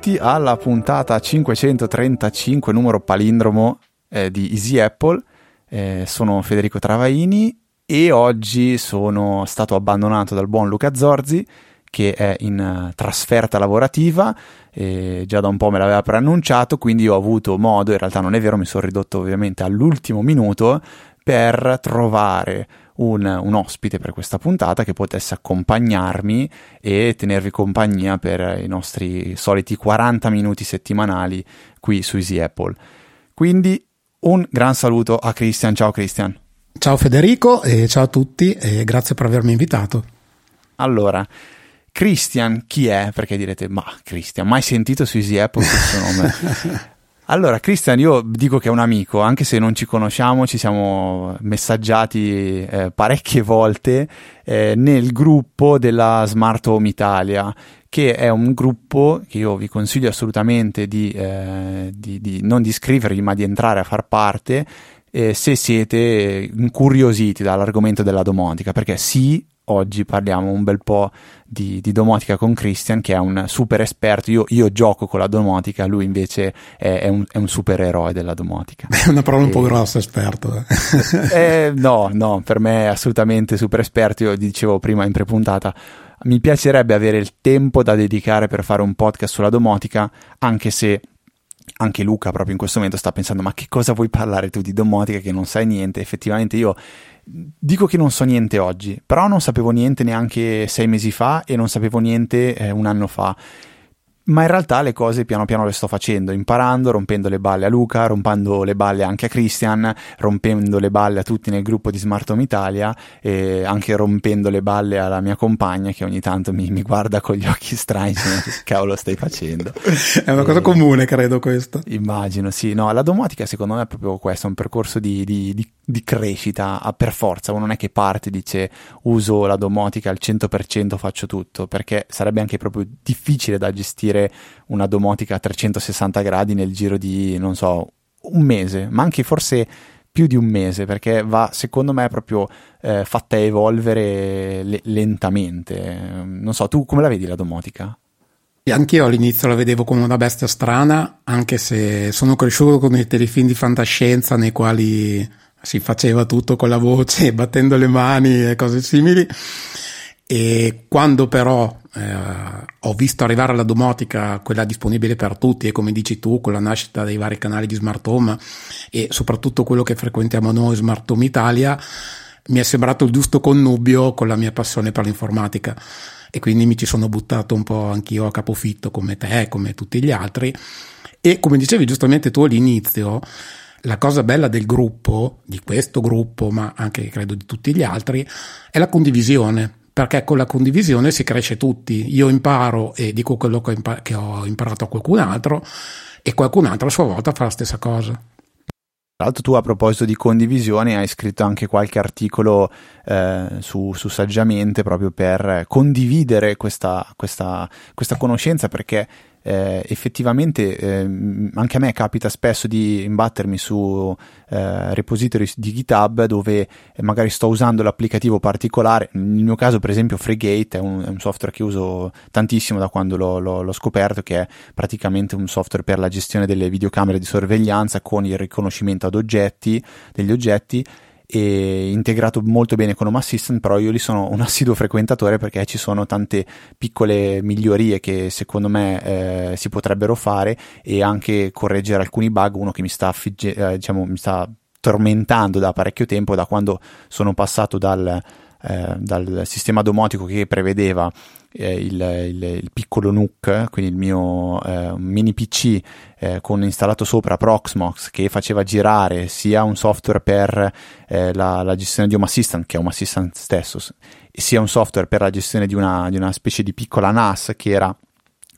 benvenuti alla puntata 535, numero palindromo eh, di Easy Apple. Eh, sono Federico Travaini e oggi sono stato abbandonato dal buon Luca Zorzi che è in uh, trasferta lavorativa, eh, già da un po' me l'aveva preannunciato, quindi ho avuto modo, in realtà non è vero, mi sono ridotto ovviamente all'ultimo minuto per trovare un, un, ospite per questa puntata che potesse accompagnarmi e tenervi compagnia per i nostri soliti 40 minuti settimanali qui su Easy Apple. Quindi un gran saluto a Christian. Ciao Christian. Ciao Federico e ciao a tutti e grazie per avermi invitato. Allora, Christian chi è? Perché direte, ma Christian, mai sentito su Easy Apple questo nome? Allora, Christian, io dico che è un amico, anche se non ci conosciamo, ci siamo messaggiati eh, parecchie volte eh, nel gruppo della Smart Home Italia, che è un gruppo che io vi consiglio assolutamente di, eh, di, di non di iscrivervi, ma di entrare a far parte eh, se siete incuriositi dall'argomento della domotica, perché sì, oggi parliamo un bel po' di, di, domotica con Christian che è un super esperto, io, io gioco con la domotica, lui invece è, è, un, è un supereroe della domotica. È una parola un po' grossa, esperto. Eh, no, no, per me è assolutamente super esperto, io dicevo prima in prepuntata, mi piacerebbe avere il tempo da dedicare per fare un podcast sulla domotica, anche se anche Luca proprio in questo momento sta pensando ma che cosa vuoi parlare tu di domotica che non sai niente effettivamente io dico che non so niente oggi, però non sapevo niente neanche sei mesi fa e non sapevo niente eh, un anno fa ma in realtà le cose piano piano le sto facendo, imparando, rompendo le balle a Luca, rompendo le balle anche a Christian, rompendo le balle a tutti nel gruppo di Smart Home Italia e anche rompendo le balle alla mia compagna che ogni tanto mi, mi guarda con gli occhi strani, che cavolo stai facendo? È una cosa e, comune, credo questo. Immagino, sì. No, la domotica secondo me è proprio questo, è un percorso di, di, di, di crescita a per forza, uno non è che parte e dice uso la domotica al 100%, faccio tutto, perché sarebbe anche proprio difficile da gestire fare una domotica a 360 gradi nel giro di, non so, un mese, ma anche forse più di un mese, perché va, secondo me, proprio eh, fatta evolvere le- lentamente. Non so, tu come la vedi la domotica? Anch'io all'inizio la vedevo come una bestia strana, anche se sono cresciuto con i telefilm di fantascienza nei quali si faceva tutto con la voce, battendo le mani e cose simili. E quando però eh, ho visto arrivare la domotica, quella disponibile per tutti, e come dici tu, con la nascita dei vari canali di Smart Home e soprattutto quello che frequentiamo noi, Smart Home Italia, mi è sembrato il giusto connubio con la mia passione per l'informatica. E quindi mi ci sono buttato un po' anch'io a capofitto come te, come tutti gli altri. E come dicevi giustamente tu all'inizio, la cosa bella del gruppo, di questo gruppo, ma anche credo di tutti gli altri, è la condivisione perché con la condivisione si cresce tutti. Io imparo e dico quello che ho, impar- che ho imparato a qualcun altro e qualcun altro a sua volta fa la stessa cosa. Tra l'altro tu a proposito di condivisione hai scritto anche qualche articolo eh, su, su, Saggiamente proprio per condividere questa, questa, questa conoscenza perché eh, effettivamente eh, anche a me capita spesso di imbattermi su eh, repository di GitHub dove magari sto usando l'applicativo particolare, nel mio caso per esempio Freegate è un, è un software che uso tantissimo da quando l'ho, l'ho, l'ho, scoperto che è praticamente un software per la gestione delle videocamere di sorveglianza con il riconoscimento ad oggetti, degli oggetti e integrato molto bene con Home Assistant, però io li sono un assiduo frequentatore perché ci sono tante piccole migliorie che secondo me eh, si potrebbero fare e anche correggere alcuni bug, uno che mi sta, affigge- eh, diciamo, mi sta tormentando da parecchio tempo, da quando sono passato dal, eh, dal sistema domotico che prevedeva eh, il, il, il, piccolo NUC, quindi il mio eh, mini PC eh, con installato sopra Proxmox che faceva girare sia un software per eh, la, la, gestione di Home Assistant, che è Home Assistant stesso, sia un software per la gestione di una, di una specie di piccola NAS che era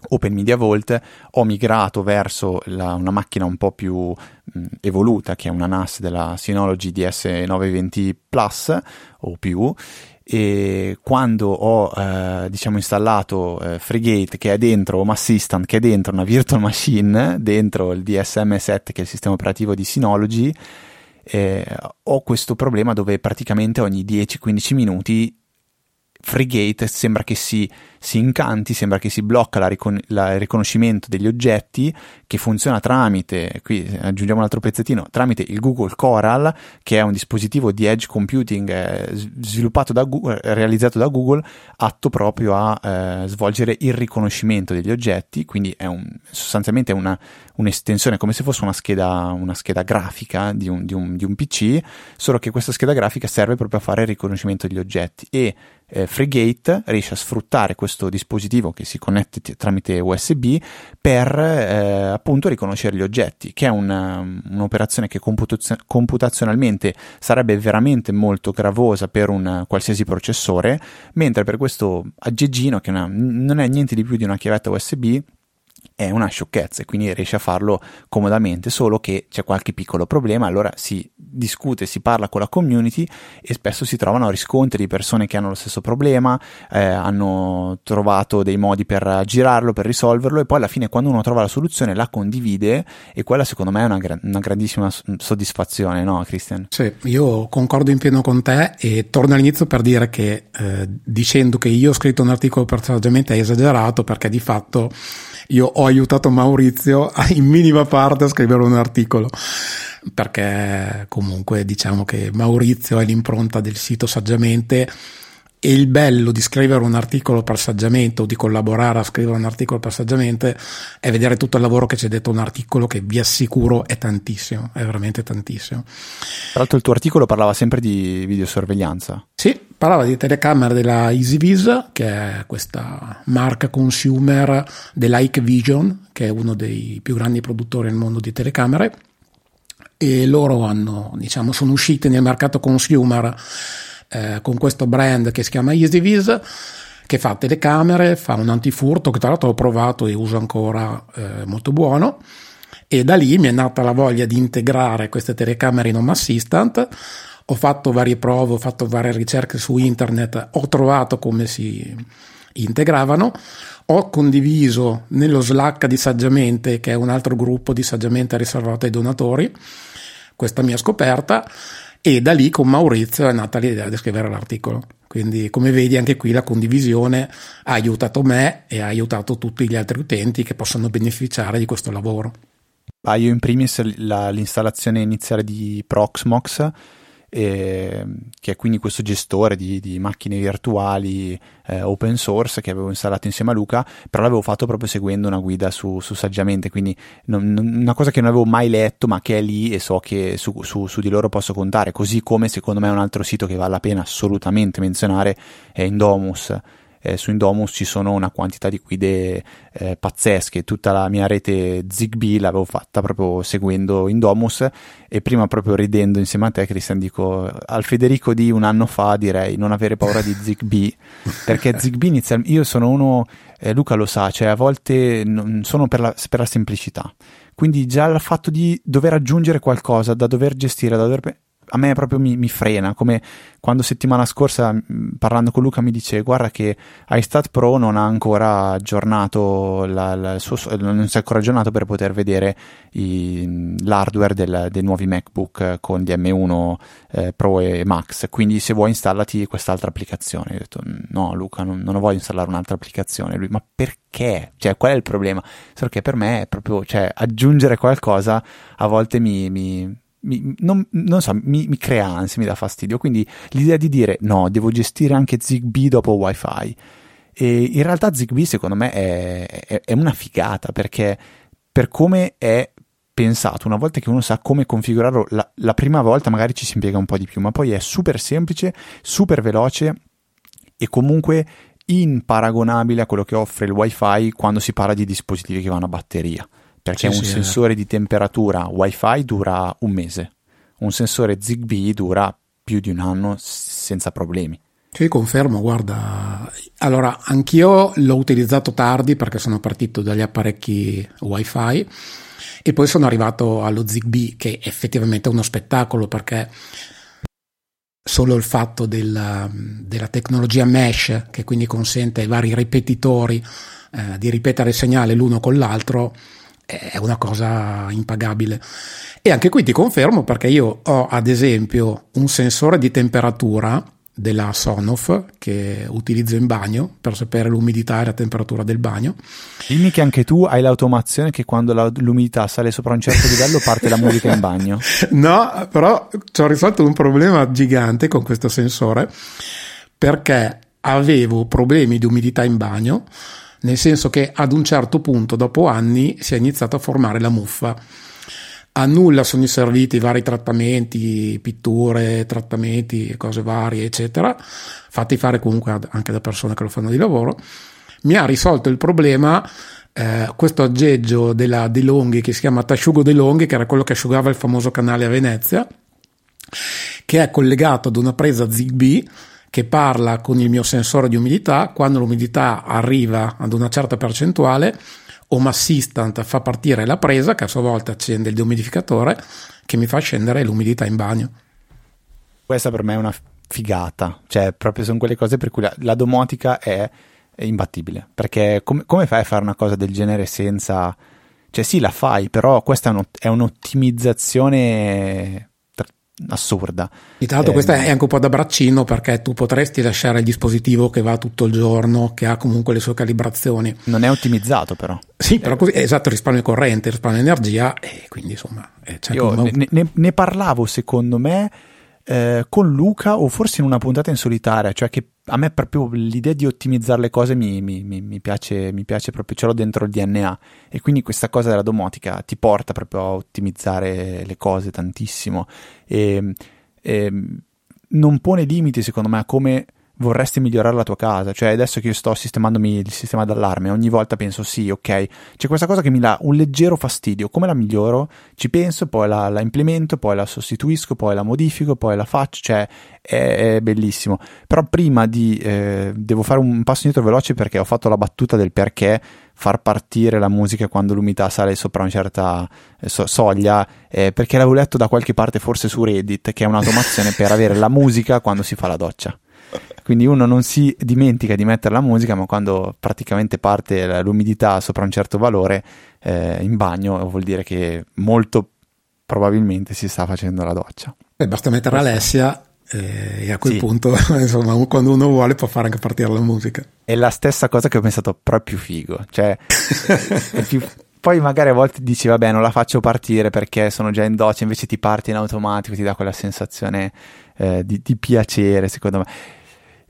Open Media Vault, ho migrato verso la, una macchina un po' più mh, evoluta che è una NAS della Synology DS920 Plus o più e quando ho eh, diciamo installato eh, FreeGate che è dentro Home Assistant che è dentro una virtual machine dentro il DSM7 che è il sistema operativo di Synology eh, ho questo problema dove praticamente ogni 10-15 minuti FreeGate sembra che si, si, incanti, sembra che si blocca la ricon- la, il riconoscimento degli oggetti che funziona tramite, qui aggiungiamo un altro pezzettino, tramite il Google Coral, che è un dispositivo di edge computing eh, da Google, realizzato da Google, atto proprio a eh, svolgere il riconoscimento degli oggetti, quindi è un, sostanzialmente una, un'estensione come se fosse una scheda, una scheda grafica di un, di, un, di un PC, solo che questa scheda grafica serve proprio a fare il riconoscimento degli oggetti e eh, FreeGate riesce a sfruttare questo dispositivo che si connette tramite USB per eh, appunto riconoscere gli oggetti, che è una, un'operazione che computazio- computazionalmente sarebbe veramente molto gravosa per un qualsiasi processore, mentre per questo aggeggino, che una, non è niente di più di una chiavetta USB, è una sciocchezza e quindi riesce a farlo comodamente, solo che c'è qualche piccolo problema, allora si discute, si parla con la community e spesso si trovano riscontri di persone che hanno lo stesso problema, eh, hanno trovato dei modi per girarlo, per risolverlo e poi alla fine quando uno trova la soluzione la condivide e quella secondo me è una, gra- una grandissima soddisfazione, no Christian? Sì, io concordo in pieno con te e torno all'inizio per dire che eh, dicendo che io ho scritto un articolo per saggiamente è esagerato perché di fatto io ho aiutato Maurizio in minima parte a scrivere un articolo. Perché comunque diciamo che Maurizio è l'impronta del sito saggiamente e il bello di scrivere un articolo per saggiamente o di collaborare a scrivere un articolo per saggiamente è vedere tutto il lavoro che c'è dentro un articolo che vi assicuro è tantissimo, è veramente tantissimo. Tra l'altro il tuo articolo parlava sempre di videosorveglianza. Sì, parlava di telecamere della EasyVis, che è questa marca consumer dell'Ike Vision, che è uno dei più grandi produttori nel mondo di telecamere e loro hanno, diciamo, sono usciti nel mercato consumer eh, con questo brand che si chiama EasyVis che fa telecamere, fa un antifurto che tra l'altro ho provato e uso ancora eh, molto buono. E da lì mi è nata la voglia di integrare queste telecamere in Home Assistant. Ho fatto varie prove, ho fatto varie ricerche su internet, ho trovato come si integravano, ho condiviso nello Slack di Saggiamente, che è un altro gruppo di Saggiamente riservato ai donatori, questa mia scoperta e da lì con Maurizio è nata l'idea di scrivere l'articolo. Quindi come vedi anche qui la condivisione ha aiutato me e ha aiutato tutti gli altri utenti che possono beneficiare di questo lavoro. Ah, io in primis la, l'installazione iniziale di Proxmox eh, che è quindi questo gestore di, di macchine virtuali eh, open source che avevo installato insieme a Luca, però l'avevo fatto proprio seguendo una guida su, su Saggiamente, quindi non, non, una cosa che non avevo mai letto ma che è lì e so che su, su, su, di loro posso contare, così come secondo me un altro sito che vale la pena assolutamente menzionare è Indomus eh, su Indomus ci sono una quantità di guide eh, pazzesche, tutta la mia rete Zigbee l'avevo fatta proprio seguendo Indomus e prima proprio ridendo insieme a te Cristian dico al Federico di un anno fa direi non avere paura di Zigbee. Perché Zigbee inizialmente io sono uno eh, Luca lo sa, cioè a volte non sono per la, per la semplicità. Quindi già il fatto di dover aggiungere qualcosa, da dover gestire, da dover a me proprio mi, mi, frena, come quando settimana scorsa parlando con Luca mi dice guarda che iStat Pro non ha ancora aggiornato la, la, suo, non si è ancora aggiornato per poter vedere i, l'hardware del, dei nuovi MacBook con gli M1 eh, Pro e Max, quindi se vuoi installati quest'altra applicazione. Io ho detto no Luca non, non voglio installare un'altra applicazione, lui ma perché? Cioè qual è il problema? Solo che per me è proprio, cioè aggiungere qualcosa a volte mi, mi mi, non, non, so, mi, mi, crea ansia, mi dà fastidio. Quindi l'idea di dire no, devo gestire anche Zigbee dopo WiFi. E in realtà Zigbee secondo me è, è, è una figata perché per come è pensato, una volta che uno sa come configurarlo, la, la prima volta magari ci si impiega un po' di più, ma poi è super semplice, super veloce e comunque imparagonabile a quello che offre il WiFi quando si parla di dispositivi che vanno a batteria perché sì, un sì, sensore eh. di temperatura WiFi dura un mese, un sensore Zigbee dura più di un anno senza problemi. Sì, confermo, guarda, allora anch'io l'ho utilizzato tardi perché sono partito dagli apparecchi WiFi e poi sono arrivato allo Zigbee che effettivamente è uno spettacolo perché solo il fatto della, della, tecnologia mesh, che quindi consente ai vari ripetitori eh, di ripetere il segnale l'uno con l'altro, è una cosa impagabile. E anche qui ti confermo perché io ho ad esempio un sensore di temperatura della Sonoff che utilizzo in bagno per sapere l'umidità e la temperatura del bagno. Dimmi che anche tu hai l'automazione che quando la, l'umidità sale sopra un certo livello parte la musica in bagno. No, però ci ho risolto un problema gigante con questo sensore perché avevo problemi di umidità in bagno, nel senso che ad un certo punto, dopo anni, si è iniziato a formare la muffa a nulla sono serviti vari trattamenti, pitture, trattamenti, cose varie, eccetera, fatti fare comunque anche da persone che lo fanno di lavoro. Mi ha risolto il problema eh, questo aggeggio della De Longhi che si chiama Tasciugo De Longhi, che era quello che asciugava il famoso canale a Venezia, che è collegato ad una presa Zigbee che parla con il mio sensore di umidità. Quando l'umidità arriva ad una certa percentuale, Home Assistant fa partire la presa che a sua volta accende il dehumidificatore che mi fa scendere l'umidità in bagno. Questa per me è una figata, cioè proprio sono quelle cose per cui la, la domotica è, è, imbattibile, perché com- come fai a fare una cosa del genere senza... Cioè sì, la fai, però questa è, un, è un'ottimizzazione assurda. E tra l'altro eh, questa è anche un po' da braccino perché tu potresti lasciare il dispositivo che va tutto il giorno, che ha comunque le sue calibrazioni. Non è ottimizzato però. Sì, però così, esatto, risparmio corrente, risparmio energia e quindi insomma... Io ne, ne, ne, parlavo secondo me eh, con Luca o forse in una puntata in solitaria, cioè che a me proprio l'idea di ottimizzare le cose mi, mi, mi, piace, mi piace proprio, ce l'ho dentro il DNA e quindi questa cosa della domotica ti porta proprio a ottimizzare le cose tantissimo. E, e non pone limiti secondo me a come vorresti migliorare la tua casa. Cioè, adesso che io sto sistemandomi il sistema d'allarme, ogni volta penso sì, ok, c'è questa cosa che mi dà un leggero fastidio, come la miglioro? Ci penso, poi la, la implemento, poi la sostituisco, poi la modifico, poi la faccio, cioè è, è bellissimo. Però prima di... Eh, devo fare un passo indietro veloce perché ho fatto la battuta del perché far partire la musica quando l'umidità sale sopra una certa eh, so- soglia, eh, perché l'avevo letto da qualche parte, forse su Reddit, che è un'automazione per avere la musica quando si fa la doccia. Quindi uno non si dimentica di mettere la musica, ma quando praticamente parte l'umidità sopra un certo valore eh, in bagno vuol dire che molto probabilmente si sta facendo la doccia. Beh, basta mettere Alessia eh, e a quel sì. punto, insomma, quando uno vuole può fare anche partire la musica. È la stessa cosa che ho pensato, però è più figo. Cioè, più, poi magari a volte dici vabbè non la faccio partire perché sono già in doccia invece ti parti in automatico ti dà quella sensazione eh, di, di, piacere secondo me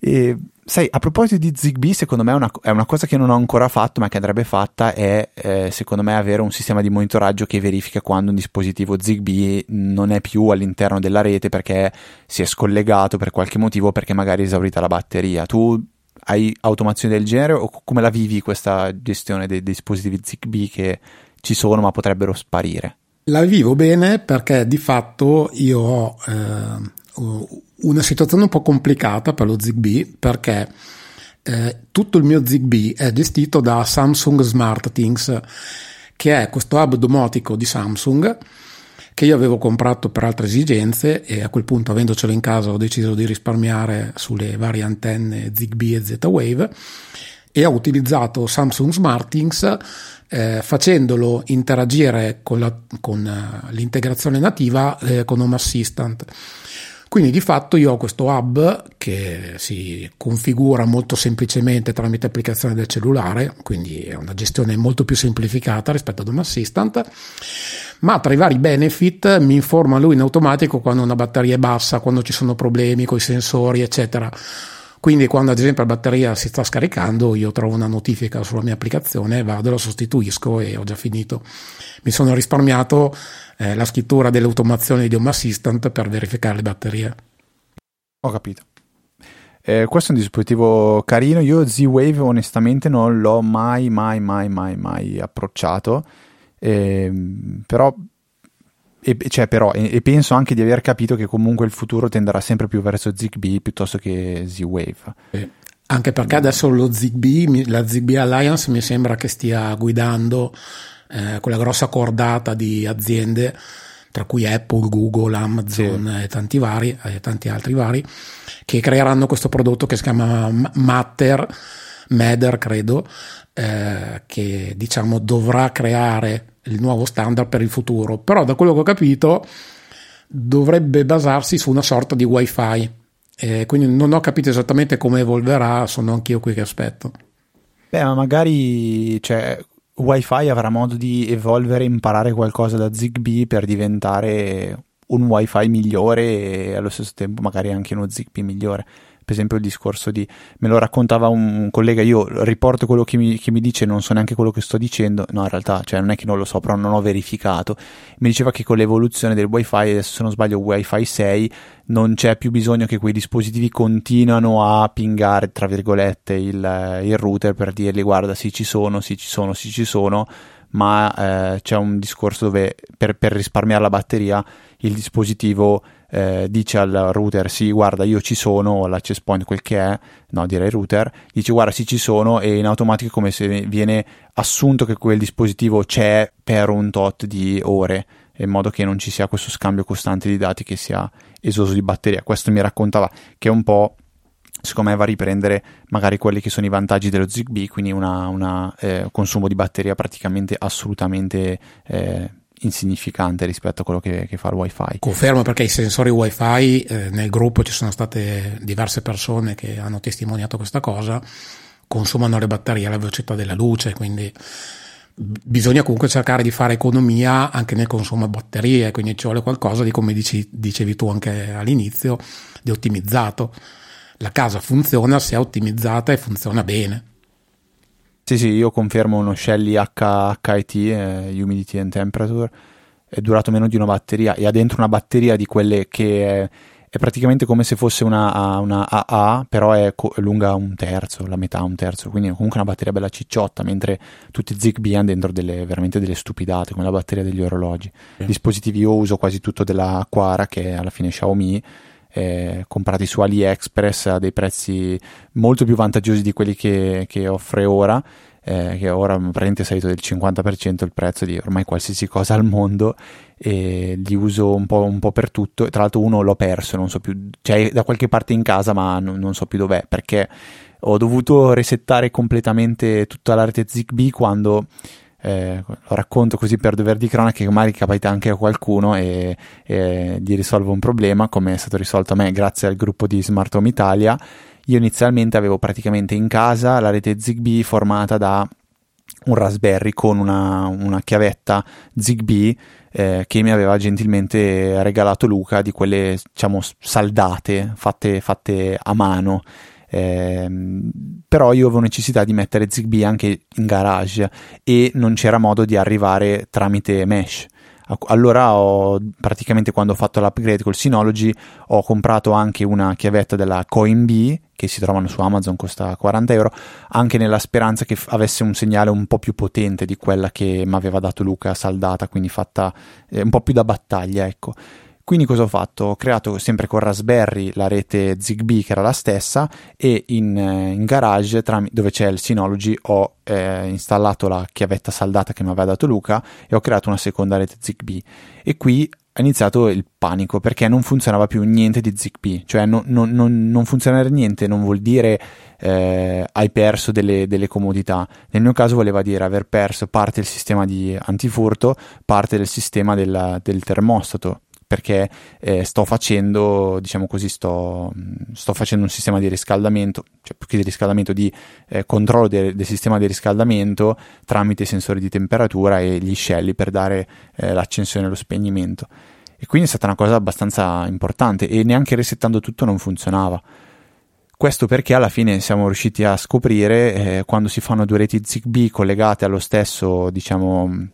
e, sai, a proposito di Zigbee, secondo me è una, è una, cosa che non ho ancora fatto, ma che andrebbe fatta, è eh, secondo me avere un sistema di monitoraggio che verifica quando un dispositivo Zigbee non è più all'interno della rete perché si è scollegato per qualche motivo, perché magari è esaurita la batteria. Tu hai automazioni del genere o come la vivi questa gestione dei, dei dispositivi Zigbee che ci sono ma potrebbero sparire? La vivo bene perché di fatto io ho eh, una situazione un po' complicata per lo Zigbee perché eh, tutto il mio Zigbee è gestito da Samsung SmartThings, che è questo hub domotico di Samsung che io avevo comprato per altre esigenze e a quel punto avendocelo in casa ho deciso di risparmiare sulle varie antenne Zigbee e Z-Wave e ho utilizzato Samsung SmartThings eh, facendolo interagire con, la, con uh, l'integrazione nativa eh, con Home Assistant. Quindi di fatto io ho questo hub che si configura molto semplicemente tramite applicazione del cellulare, quindi è una gestione molto più semplificata rispetto ad un assistant, ma tra i vari benefit mi informa lui in automatico quando una batteria è bassa, quando ci sono problemi con i sensori, eccetera. Quindi quando ad esempio la batteria si sta scaricando, io trovo una notifica sulla mia applicazione, vado, la sostituisco e ho già finito. Mi sono risparmiato eh, la scrittura delle automazioni di Home Assistant per verificare le batterie. Ho capito. Eh, questo è un dispositivo carino. Io Z-Wave onestamente non l'ho mai, mai, mai, mai, mai approcciato. Eh, però, e, cioè, però e, e, penso anche di aver capito che comunque il futuro tenderà sempre più verso Zigbee piuttosto che Z-Wave. Eh, anche perché adesso lo Zigbee, la Zigbee Alliance mi sembra che stia guidando eh, quella grossa cordata di aziende tra cui Apple, Google, Amazon sì. e tanti, vari, e tanti altri vari, che creeranno questo prodotto che si chiama Matter, Matter credo, eh, che diciamo dovrà creare il nuovo standard per il futuro, però da quello che ho capito dovrebbe basarsi su una sorta di wifi, eh, quindi non ho capito esattamente come evolverà, sono anch'io qui che aspetto. Beh, ma magari cioè, Wi-Fi avrà modo di evolvere imparare qualcosa da ZigBee per diventare un Wi-Fi migliore e allo stesso tempo magari anche uno ZigBee migliore per esempio il discorso di me lo raccontava un collega io riporto quello che mi, che mi dice non so neanche quello che sto dicendo no in realtà cioè non è che non lo so però non ho verificato. Mi diceva che con l'evoluzione del wifi adesso se non sbaglio wifi 6 non c'è più bisogno che quei dispositivi continuano a pingare tra virgolette il, il router per dirgli guarda sì ci sono sì ci sono sì ci sono ma eh, c'è un discorso dove per, per risparmiare la batteria il dispositivo eh, dice al router sì guarda io ci sono l'access point quel che è no direi router dice guarda sì ci sono e in automatico è come se viene assunto che quel dispositivo c'è per un tot di ore in modo che non ci sia questo scambio costante di dati che sia esoso di batteria. Questo mi raccontava che è un po' secondo me va a riprendere magari quelli che sono i vantaggi dello Zigbee, quindi un eh, consumo di batteria praticamente assolutamente eh, insignificante rispetto a quello che, che, fa il wifi. Confermo perché i sensori wifi eh, nel gruppo ci sono state diverse persone che hanno testimoniato questa cosa, consumano le batterie alla velocità della luce, quindi bisogna comunque cercare di fare economia anche nel consumo di batterie, quindi ci vuole qualcosa di, come dici, dicevi tu anche all'inizio, di ottimizzato. La casa funziona se è ottimizzata e funziona bene. Sì, sì, io confermo uno Shelly H- HIT, eh, Humidity and Temperature, è durato meno di una batteria e ha dentro una batteria di quelle che è, è praticamente come se fosse una, una AA, però è, co- lunga un terzo, la metà un terzo, quindi è comunque una batteria bella cicciotta, mentre tutti i Zigbee hanno dentro delle, veramente delle stupidate, come la batteria degli orologi. Sì. Dispositivi io uso quasi tutto della Quara, che è alla fine Xiaomi, eh, comprati su AliExpress a dei prezzi molto più vantaggiosi di quelli che, che offre ora. Eh, che ora praticamente è salito del 50% il prezzo di ormai qualsiasi cosa al mondo e li uso un po', un po', per tutto. Tra l'altro, uno l'ho perso, non so più, cioè da qualche parte in casa, ma non, non so più dov'è perché ho dovuto resettare completamente tutta la rete Zigbee quando eh, lo racconto così per dover di cronaca che magari capita anche a qualcuno e, e gli risolvo un problema come è stato risolto a me grazie al gruppo di Smart Home Italia. Io inizialmente avevo praticamente in casa la rete Zigbee formata da un Raspberry con una, una chiavetta Zigbee eh, che mi aveva gentilmente regalato Luca di quelle diciamo saldate fatte, fatte a mano eh, però io avevo necessità di mettere Zigbee anche in garage e non c'era modo di arrivare tramite mesh. Allora ho praticamente quando ho fatto l'upgrade col Synology ho comprato anche una chiavetta della CoinB che si trovano su Amazon, costa 40 euro, anche nella speranza che avesse un segnale un po' più potente di quella che mi aveva dato Luca saldata, quindi fatta eh, un po' più da battaglia, ecco. Quindi cosa ho fatto? Ho creato sempre con Raspberry la rete Zigbee che era la stessa e in, eh, in garage tram- dove c'è il Synology ho eh, installato la chiavetta saldata che mi aveva dato Luca e ho creato una seconda rete Zigbee e qui è iniziato il panico perché non funzionava più niente di Zigbee, cioè non, non, non, non funzionare niente non vuol dire eh, hai perso delle, delle, comodità. Nel mio caso voleva dire aver perso parte del sistema di antifurto, parte del sistema della, del termostato perché eh, sto facendo, diciamo così, sto, sto, facendo un sistema di riscaldamento, cioè più che di riscaldamento, di eh, controllo de- del sistema di riscaldamento tramite sensori di temperatura e gli scelli per dare eh, l'accensione e lo spegnimento. E quindi è stata una cosa abbastanza importante e neanche resettando tutto non funzionava. Questo perché alla fine siamo riusciti a scoprire eh, quando si fanno due reti ZigBee collegate allo stesso, diciamo,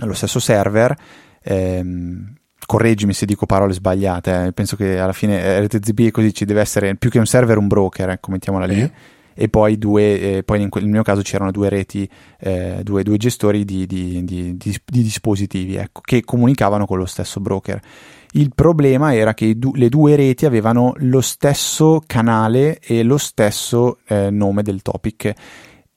allo stesso server, ehm, correggimi se dico parole sbagliate, eh. penso che alla fine eh, RTZB così ci deve essere più che un server un broker, ecco, mettiamola lì. Eh. E poi, due, eh, poi quel, nel mio caso c'erano due reti, eh, due, due, gestori di, di, di, di dispositivi ecco, che comunicavano con lo stesso broker. Il problema era che du- le due reti avevano lo stesso canale e lo stesso eh, nome del topic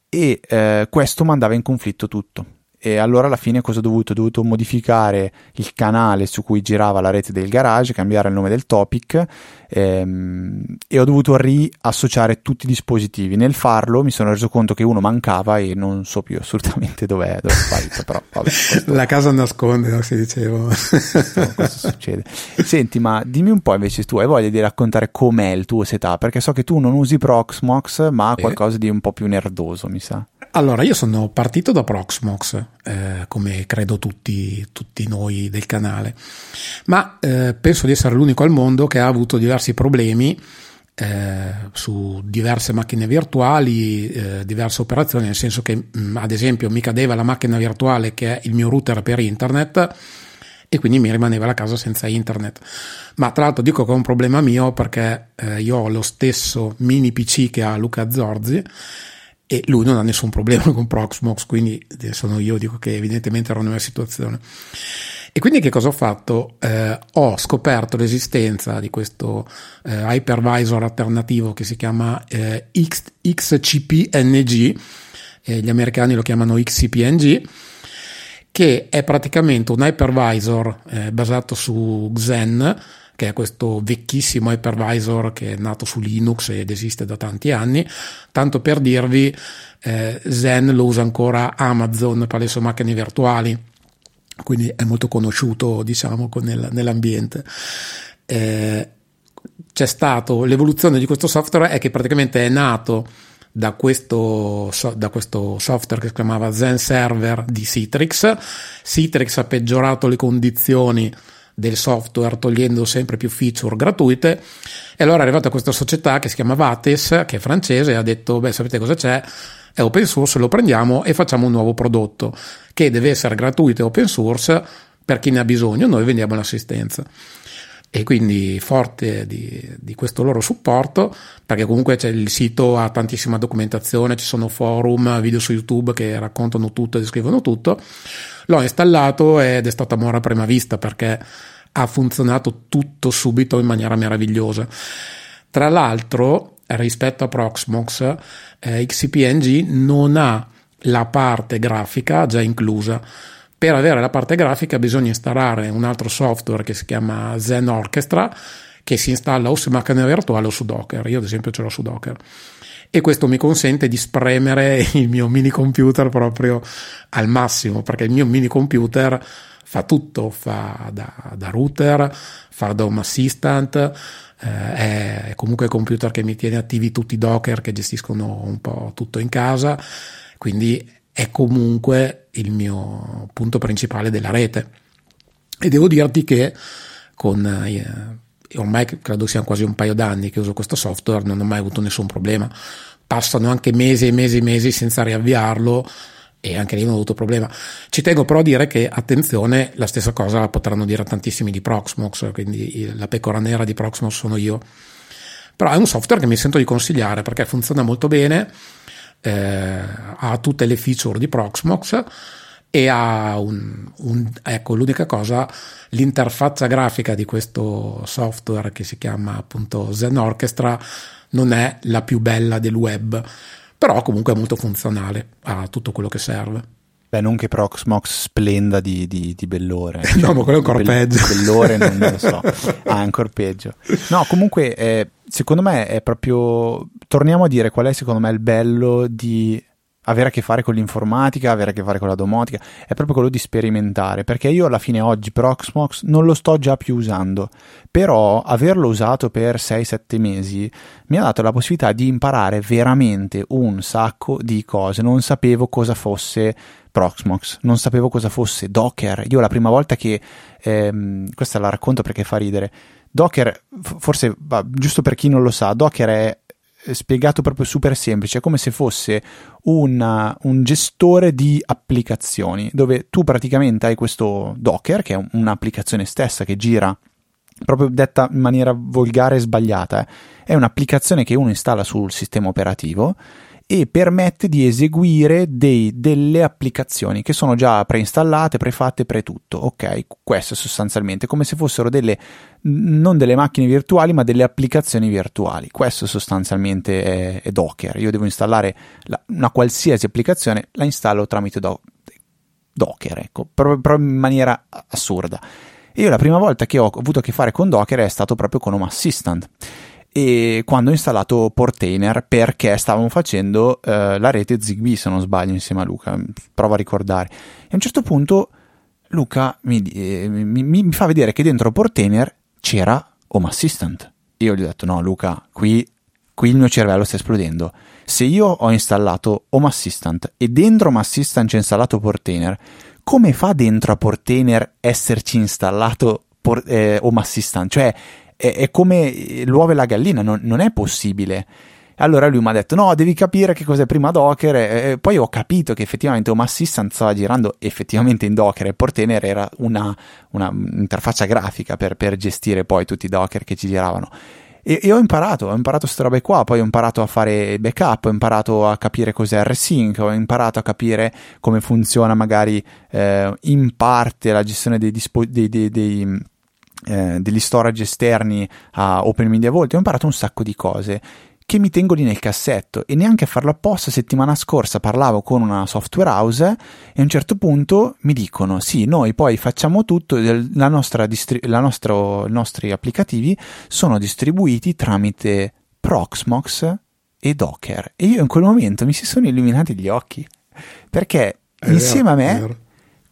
e questo mandava in conflitto tutto e allora alla fine cosa ho dovuto? Ho dovuto modificare il canale su cui girava la rete del garage, cambiare il nome del topic ehm, e ho dovuto riassociare tutti i dispositivi. Nel farlo mi sono reso conto che uno mancava e non so più assolutamente dov'è, dove è sparito. Però, vabbè, questo... La casa nasconde, no? si diceva. Questo, questo succede. Senti, ma dimmi un po' invece tu hai voglia di raccontare com'è il tuo setup? Perché so che tu non usi Proxmox, ma qualcosa di un po' più nerdoso, mi sa. Allora, io sono partito da Proxmox, eh, come credo tutti, tutti, noi del canale, ma eh, penso di essere l'unico al mondo che ha avuto diversi problemi eh, su diverse macchine virtuali, eh, diverse operazioni, nel senso che mh, mm, ad esempio mi cadeva la macchina virtuale che è il mio router per internet e quindi mi rimaneva la casa senza internet. Ma tra l'altro dico che è un problema mio perché eh, io ho lo stesso mini PC che ha Luca Zorzi e lui non ha nessun problema con Proxmox, quindi eh, sono io, dico che evidentemente ero nella situazione. E quindi che cosa ho fatto? Eh, ho scoperto l'esistenza di questo eh, hypervisor alternativo che si chiama eh, X, XCPNG, eh, gli americani lo chiamano XCPNG, che è praticamente un hypervisor eh, basato su Xen, che è questo vecchissimo hypervisor che è nato su Linux ed esiste da tanti anni. Tanto per dirvi, eh, Zen lo usa ancora Amazon per le sue macchine virtuali, quindi è molto conosciuto, diciamo, nel, nell'ambiente. Eh, c'è stato l'evoluzione di questo software è che praticamente è nato da questo, da questo, software che si chiamava Zen Server di Citrix. Citrix ha peggiorato le condizioni del software togliendo sempre più feature gratuite. E allora è arrivata questa società che si chiama Vates che è francese e ha detto beh sapete cosa c'è? È open source lo prendiamo e facciamo un nuovo prodotto che deve essere gratuito e open source per chi ne ha bisogno noi vendiamo l'assistenza e quindi forte di, di, questo loro supporto perché comunque c'è il sito ha tantissima documentazione ci sono forum video su youtube che raccontano tutto e descrivono tutto L'ho installato ed è stata amore a prima vista perché ha funzionato tutto subito in maniera meravigliosa. Tra l'altro, rispetto a Proxmox, eh, XCPNG non ha la parte grafica già inclusa. Per avere la parte grafica bisogna installare un altro software che si chiama Zen Orchestra che si installa o su macchina virtuale o su Docker. Io ad esempio ce l'ho su Docker e questo mi consente di spremere il mio mini computer proprio al massimo perché il mio mini computer fa tutto, fa da, da router, fa da home assistant, eh, è comunque il computer che mi tiene attivi tutti i Docker che gestiscono un po' tutto in casa, quindi è comunque il mio punto principale della rete. E devo dirti che con eh, ormai credo siano quasi un paio d'anni che uso questo software, non ho mai avuto nessun problema. Passano anche mesi e mesi e mesi senza riavviarlo e anche lì non ho avuto problema. Ci tengo però a dire che, attenzione, la stessa cosa la potranno dire tantissimi di Proxmox, quindi la pecora nera di Proxmox sono io. Però è un software che mi sento di consigliare perché funziona molto bene, eh, ha tutte le feature di Proxmox e ha un, un, ecco l'unica cosa l'interfaccia grafica di questo software che si chiama appunto Zen Orchestra non è la più bella del web però comunque è molto funzionale ha tutto quello che serve Beh, non che Proxmox splenda di, di, di bellore. no, ma quello è ancora Bell- peggio. Bellore non, non lo so. Ah, ancora peggio. No, comunque, eh, secondo me è proprio... Torniamo a dire qual è secondo me il bello di avere a che fare con l'informatica, avere a che fare con la domotica, è proprio quello di sperimentare, perché io alla fine oggi Proxmox non lo sto già più usando, però averlo usato per 6-7 mesi mi ha dato la possibilità di imparare veramente un sacco di cose, non sapevo cosa fosse Proxmox, non sapevo cosa fosse Docker, io la prima volta che, ehm, questa la racconto perché fa ridere, Docker, forse, giusto per chi non lo sa, Docker è spiegato proprio super semplice, è come se fosse una, un gestore di applicazioni, dove tu praticamente hai questo Docker, che è un'applicazione stessa che gira proprio detta in maniera volgare e sbagliata, eh. è un'applicazione che uno installa sul sistema operativo e permette di eseguire dei, delle applicazioni che sono già preinstallate, prefatte, pre-tutto. Ok, questo sostanzialmente come se fossero delle non delle macchine virtuali, ma delle applicazioni virtuali. Questo sostanzialmente è, è Docker. Io devo installare la, una qualsiasi applicazione, la installo tramite Docker Docker, ecco, però in maniera assurda. Io la prima volta che ho avuto a che fare con Docker è stato proprio con Home Assistant e quando ho installato Portainer perché stavamo facendo eh, la rete Zigbee se non sbaglio insieme a Luca. Provo a ricordare. E a un certo punto Luca mi, eh, mi, mi fa vedere che dentro Portainer c'era Home Assistant. Io gli ho detto no Luca qui, qui il mio cervello sta esplodendo. Se io ho installato Home Assistant e dentro Home Assistant c'è installato Portainer come fa dentro a Portainer esserci installato por- eh, Home Assistant? Cioè è, è come l'uovo e la gallina, non, non è possibile. Allora lui mi ha detto: No, devi capire che cos'è prima Docker. E poi ho capito che effettivamente Home Assistant stava girando effettivamente in Docker e Portainer era una, una interfaccia grafica per, per, gestire poi tutti i Docker che ci giravano. E, e ho imparato, ho imparato queste robe qua. Poi ho imparato a fare backup, ho imparato a capire cos'è RSync, ho imparato a capire come funziona magari eh, in parte la gestione dei, dispo- dei, dei, dei eh, degli storage esterni a Open Media Vault, ho imparato un sacco di cose che mi tengo lì nel cassetto e neanche a farlo apposta settimana scorsa parlavo con una software house e a un certo punto mi dicono sì noi poi facciamo tutto la nostra distri- la nostro, i nostri applicativi sono distribuiti tramite Proxmox e Docker. E io in quel momento mi si sono illuminati gli occhi perché è insieme a me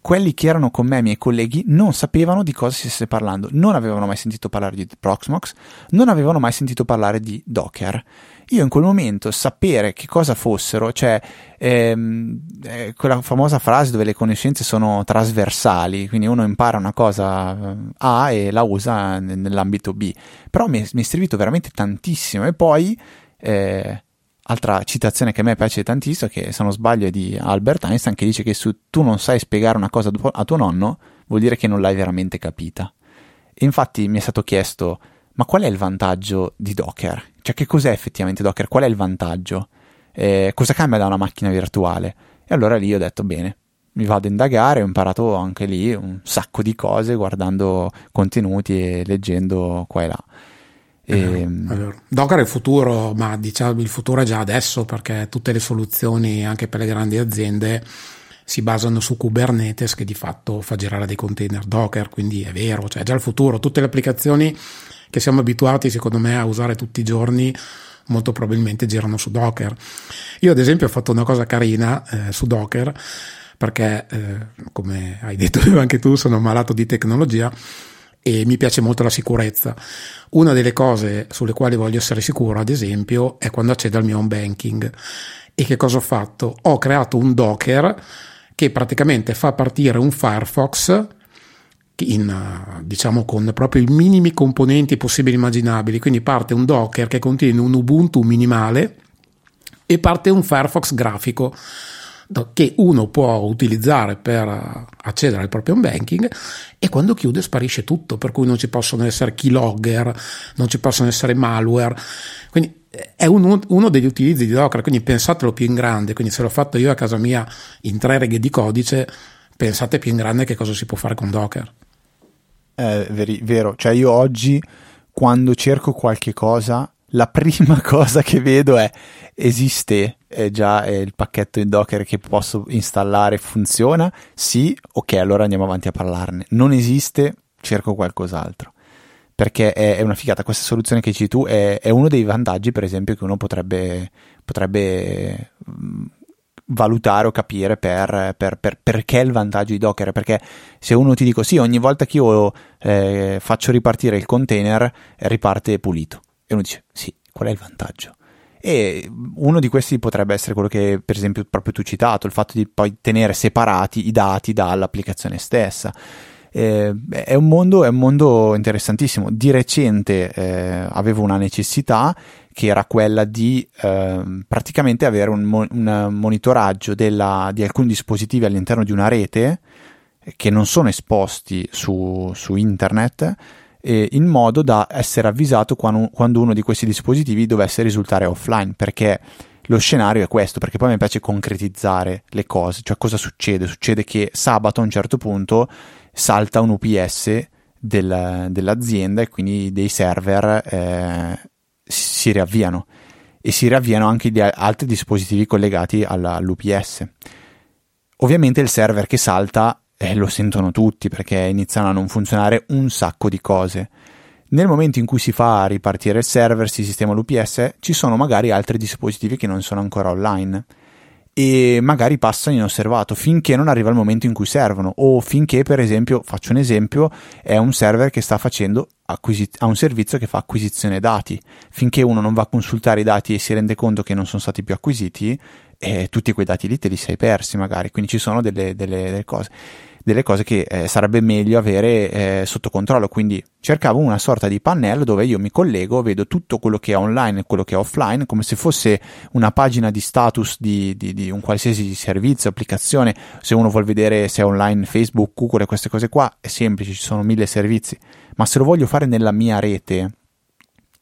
quelli che erano con me, i miei colleghi, non sapevano di cosa si stesse parlando, non avevano mai sentito parlare di Proxmox, non avevano mai sentito parlare di Docker. Io in quel momento sapere che cosa fossero, cioè ehm, eh, quella famosa frase dove le conoscenze sono trasversali, quindi uno impara una cosa eh, A e la usa nell'ambito B, però mi, mi è servito veramente tantissimo e poi... Eh, Altra citazione che a me piace tantissimo, che se non sbaglio è di Albert Einstein, che dice che se tu non sai spiegare una cosa a tuo nonno, vuol dire che non l'hai veramente capita. E infatti mi è stato chiesto, ma qual è il vantaggio di Docker? Cioè che cos'è effettivamente Docker? Qual è il vantaggio? Eh, cosa cambia da una macchina virtuale? E allora lì ho detto, bene, mi vado a indagare, ho imparato anche lì un sacco di cose guardando contenuti e leggendo qua e là. E... Allora, Docker è il futuro, ma diciamo il futuro è già adesso perché tutte le soluzioni anche per le grandi aziende si basano su Kubernetes che di fatto fa girare dei container Docker, quindi è vero, cioè è già il futuro, tutte le applicazioni che siamo abituati secondo me a usare tutti i giorni molto probabilmente girano su Docker. Io ad esempio ho fatto una cosa carina eh, su Docker perché eh, come hai detto anche tu sono malato di tecnologia e mi piace molto la sicurezza. Una delle cose sulle quali voglio essere sicuro, ad esempio, è quando accedo al mio home banking. E che cosa ho fatto? Ho creato un Docker che praticamente fa partire un Firefox in, diciamo con proprio i minimi componenti possibili e immaginabili. Quindi parte un Docker che contiene un Ubuntu minimale e parte un Firefox grafico che uno può utilizzare per accedere al proprio banking e quando chiude sparisce tutto, per cui non ci possono essere keylogger, non ci possono essere malware. Quindi eh, è uno, uno degli utilizzi di Docker, quindi pensatelo più in grande, quindi se l'ho fatto io a casa mia in tre righe di codice, pensate più in grande che cosa si può fare con Docker. È veri, vero, cioè io oggi quando cerco qualche cosa la prima cosa che vedo è esiste è già è il pacchetto in Docker che posso installare funziona? Sì, ok, allora andiamo avanti a parlarne. Non esiste, cerco qualcos'altro. Perché è, è una figata, questa soluzione che dici tu è, è, uno dei vantaggi, per esempio, che uno potrebbe, potrebbe mm, valutare o capire per, per, per, perché il vantaggio di Docker. Perché se uno ti dico sì, ogni volta che io eh, faccio ripartire il container, riparte pulito e uno dice, sì, qual è il vantaggio? E uno di questi potrebbe essere quello che, per esempio, proprio tu citato, il fatto di poi tenere separati i dati dall'applicazione stessa. Eh, è, un mondo, è, un mondo, interessantissimo. Di recente eh, avevo una necessità che era quella di eh, praticamente avere un, un monitoraggio della, di alcuni dispositivi all'interno di una rete che non sono esposti su, su internet eh, in modo da essere avvisato quando, quando uno di questi dispositivi dovesse risultare offline, perché lo scenario è questo, perché poi mi piace concretizzare le cose, cioè cosa succede? Succede che sabato a un certo punto salta un UPS del, dell'azienda e quindi dei server eh, si riavviano e si riavviano anche gli altri dispositivi collegati alla, all'UPS. Ovviamente il server che salta eh, lo sentono tutti perché iniziano a non funzionare un sacco di cose. Nel momento in cui si fa ripartire il server, si sistema l'UPS, ci sono magari altri dispositivi che non sono ancora online e magari passano inosservato finché non arriva il momento in cui servono o finché per esempio, faccio un esempio, è un server che sta facendo acquisi- ha un servizio che fa acquisizione dati. Finché uno non va a consultare i dati e si rende conto che non sono stati più acquisiti, eh, tutti quei dati lì te li sei persi magari, quindi ci sono delle, delle, delle cose delle cose che eh, sarebbe meglio avere eh, sotto controllo. Quindi cercavo una sorta di pannello dove io mi collego, vedo tutto quello che è online e quello che è offline, come se fosse una pagina di status di, di, di un qualsiasi servizio, applicazione. Se uno vuol vedere se è online Facebook, Google, queste cose qua, è semplice, ci sono mille servizi. Ma se lo voglio fare nella mia rete,